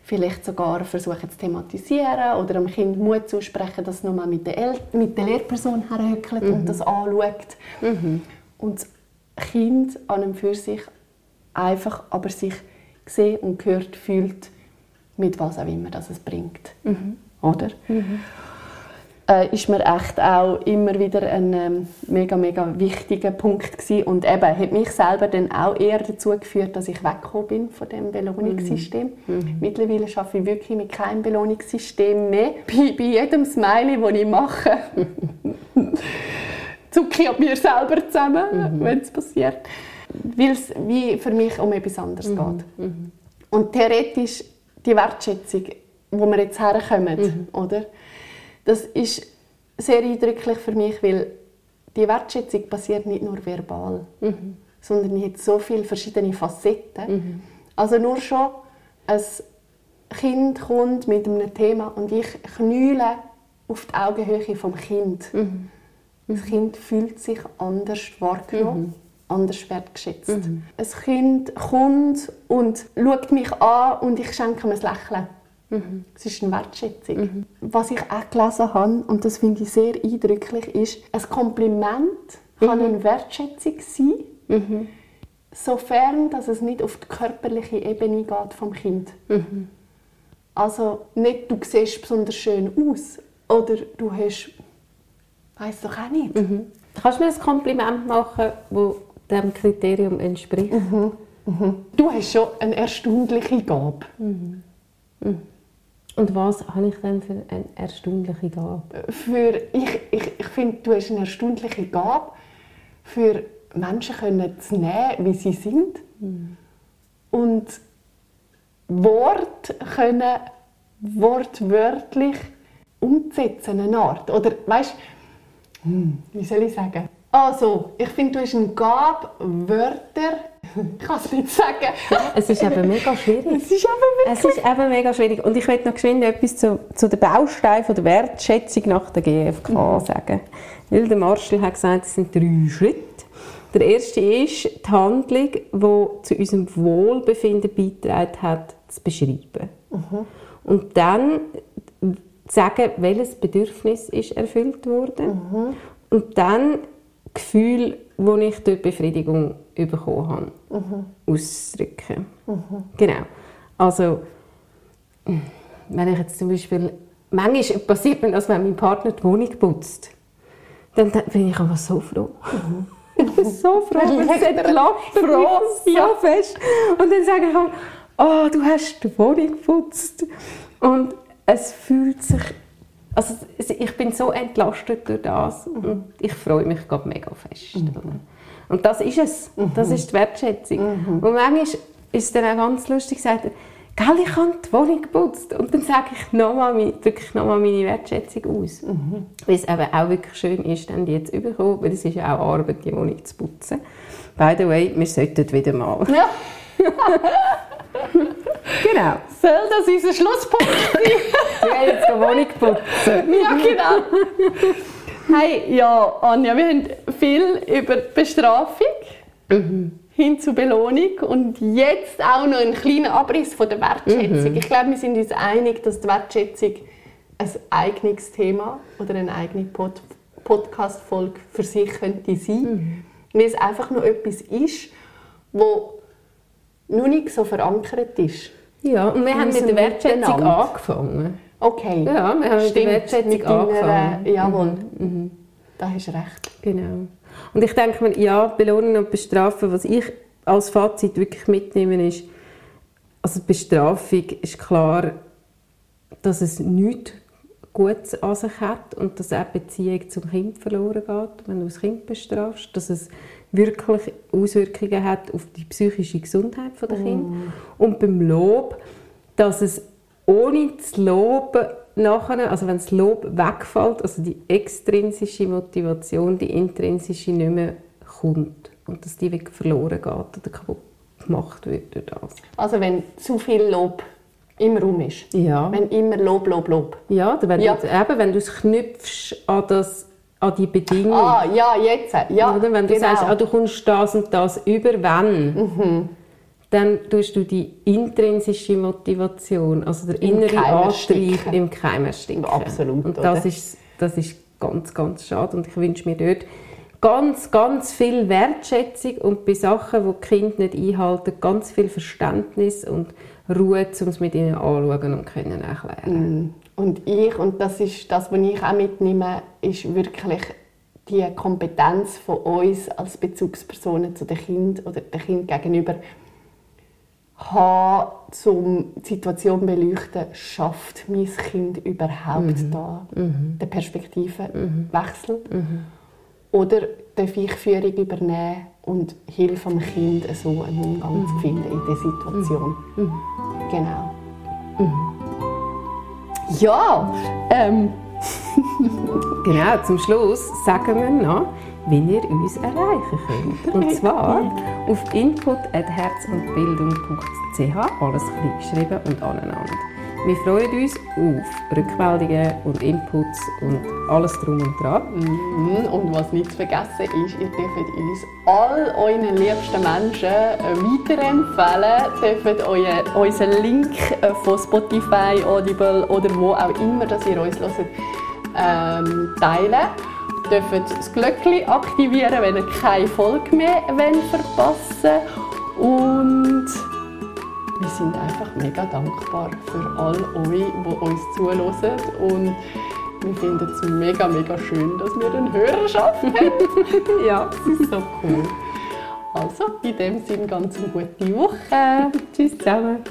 vielleicht sogar versuchen zu thematisieren oder dem Kind Mut zusprechen, dass es nochmal mit der, El mit der Lehrperson herhöckelt mhm. und das anschaut. Mhm. Und das Kind an und für sich einfach aber sich gesehen und gehört fühlt, mit was auch immer das es bringt. Mhm. Oder? Äh, ist mir echt auch immer wieder ein ähm, mega, mega wichtiger Punkt gewesen. und eben hat mich selber dann auch eher dazu geführt, dass ich weggekommen bin von dem Belohnungssystem. Mhm. mhm. Mittlerweile arbeite ich wirklich mit keinem Belohnungssystem mehr. Bei, bei jedem Smiley, das ich mache, [LAUGHS] zucke ich mir selber zusammen, mhm. wenn es passiert, weil es wie für mich um etwas anderes mhm. geht. Mhm. Und theoretisch die Wertschätzung, wo wir jetzt herkommen, mhm. oder? Das ist sehr eindrücklich für mich, weil die Wertschätzung passiert nicht nur verbal, mhm. sondern die hat so viele verschiedene Facetten. Mhm. Also nur schon ein Kind kommt mit einem Thema und ich knüle auf die Augenhöhe vom Kind. Mhm. Das Kind fühlt sich anders wahrgenommen mhm anders wertgeschätzt. Mhm. Ein Kind kommt und schaut mich an und ich schenke ihm ein Lächeln. Mhm. Das ist eine Wertschätzung. Mhm. Was ich auch gelesen habe, und das finde ich sehr eindrücklich, ist, ein Kompliment kann mhm. eine Wertschätzung sein, mhm. sofern dass es nicht auf die körperliche Ebene geht vom Kind. Mhm. Also nicht, du siehst besonders schön aus oder du hast, weiß doch auch nicht. Kannst du mir ein Kompliment machen, wo dem Kriterium entspricht. Mhm. Mhm. Du hast schon eine erstaunliche Gabe. Mhm. Und was habe ich denn für eine erstaunliche Gabe? Für, ich ich, ich finde, du hast eine erstaunliche Gabe, für Menschen können zu nehmen, wie sie sind. Mhm. Und Wort können wortwörtlich umzusetzen, eine Art. Oder, weißt, hm, wie soll ich sagen? Also, ich finde, du hast eine Gabe, Wörter Ich kann es nicht sagen. Es ist eben mega schwierig. Es ist eben Es ist eben mega schwierig. Und ich möchte noch geschwind etwas zu, zu den Bausteinen der Wertschätzung nach der GfK Mhm. sagen. Weil der Marshall hat gesagt, es sind drei Schritte. Der erste ist die Handlung, die zu unserem Wohlbefinden beigetragen hat, zu beschreiben. Mhm. Und dann zu sagen, welches Bedürfnis ist erfüllt worden. Mhm. Und dann Gefühl, wo ich durch Befriedigung bekommen habe, Mhm. auszudrücken. Genau. Also, wenn ich jetzt zum Beispiel, manchmal passiert mir das, wenn mein Partner die Wohnung putzt, dann dann bin ich aber so froh. [LAUGHS] Ich bin so froh, weil es entlastet mich so Ja. fest. Und dann sage ich auch, oh, du hast die Wohnung geputzt. Und es fühlt sich, also ich bin so entlastet durch das und ich freue mich gerade mega fest. oder? Und das ist es. Das ist die Wertschätzung. Und manchmal ist es dann auch ganz lustig, sagt er, Gell, ich habe die Wohnung geputzt. Und dann sage ich nochmal, drücke ich nochmal meine Wertschätzung aus. Weil es eben auch wirklich schön ist, dann die zu bekommen, weil es ist ja auch Arbeit, die Wohnung zu putzen. By the way, wir sollten wieder mal. [LAUGHS] Ja. Genau. Soll das unser Schlusspunkt sein? Wir werden jetzt die Wohnung putzen. ja, genau. [LAUGHS] Hey, ja, Anja, wir haben viel über Bestrafung hin zu Belohnung und jetzt auch noch einen kleinen Abriss von der Wertschätzung. Ich glaube, wir sind uns einig, dass die Wertschätzung ein eigenes Thema oder eine eigene Pod Podcast-Folge für sich könnte sein. Weil es einfach noch etwas ist, wo noch nicht so verankert ist. Ja, und wir haben mit der Wertschätzung angefangen. Okay. Ja, wir haben mit der Wertschätzung deiner- angefangen. Jawohl, da hast du recht. Genau. Und ich denke mir, ja, belohnen und bestrafen, was ich als Fazit wirklich mitnehme, ist, also die Bestrafung ist klar, dass es nichts Gutes an sich hat und dass auch die Beziehung zum Kind verloren geht, wenn du das Kind bestrafst, dass es wirklich Auswirkungen hat auf die psychische Gesundheit der Kinder. Und beim Lob, dass es ohne das Loben nachher, also wenn das Lob wegfällt, also die extrinsische Motivation, die intrinsische nicht mehr kommt und dass die wirklich verloren geht oder kaputt gemacht wird durch das. Also wenn zu viel Lob im Raum ist. Ja. Wenn immer Lob, Lob, Lob. Ja, oder wenn, Ja. Du, eben, wenn du es knüpfst an, das, an die Bedingung. Ah, ja, jetzt. Ja, oder? Wenn du genau. sagst, ah, du kommst das und das über, wenn, dann tust du die intrinsische Motivation, also der Im innere Antrieb im Keim ersticken. Absolut, Und das oder? ist, das ist ganz, ganz schade. Und ich wünsche mir dort ganz, ganz viel Wertschätzung und bei Sachen, die die Kinder nicht einhalten, ganz viel Verständnis und Ruhe, um es mit ihnen anzuschauen und können erklären. Und ich, und das ist das, was ich auch mitnehme, ist wirklich die Kompetenz von uns als Bezugspersonen zu den Kind oder dem Kind gegenüber haben, um die Situation zu beleuchten, schafft mein Kind überhaupt da den Perspektivenwechsel? Oder darf ich Führung übernehmen und Hilfe am Kind so einen Umgang zu finden in der Situation? Genau. Ja, ähm, [LAUGHS] Genau, zum Schluss sagen wir noch, wie ihr uns erreichen könnt. Und zwar auf input.herzundbildung.ch, alles klein geschrieben und aneinander. Wir freuen uns auf Rückmeldungen und Inputs und alles drum und dran. Mhm, Und was nicht zu vergessen ist, ihr dürft uns all euren liebsten Menschen äh, weiterempfehlen, dürft euer, unseren Link äh, von Spotify, Audible oder wo auch immer, dass ihr uns hört, ähm, teilen. Ihr dürft das Glöckchen aktivieren, wenn ihr keine Folge mehr wollt verpassen Und wir sind einfach mega dankbar für all euch, die uns zuhören. Und wir finden es mega, mega schön, dass wir eine Hörerschaft haben. [LAUGHS] Ja, Das ist so cool. Also, in dem Sinne ganz eine gute Woche. tschüss zusammen.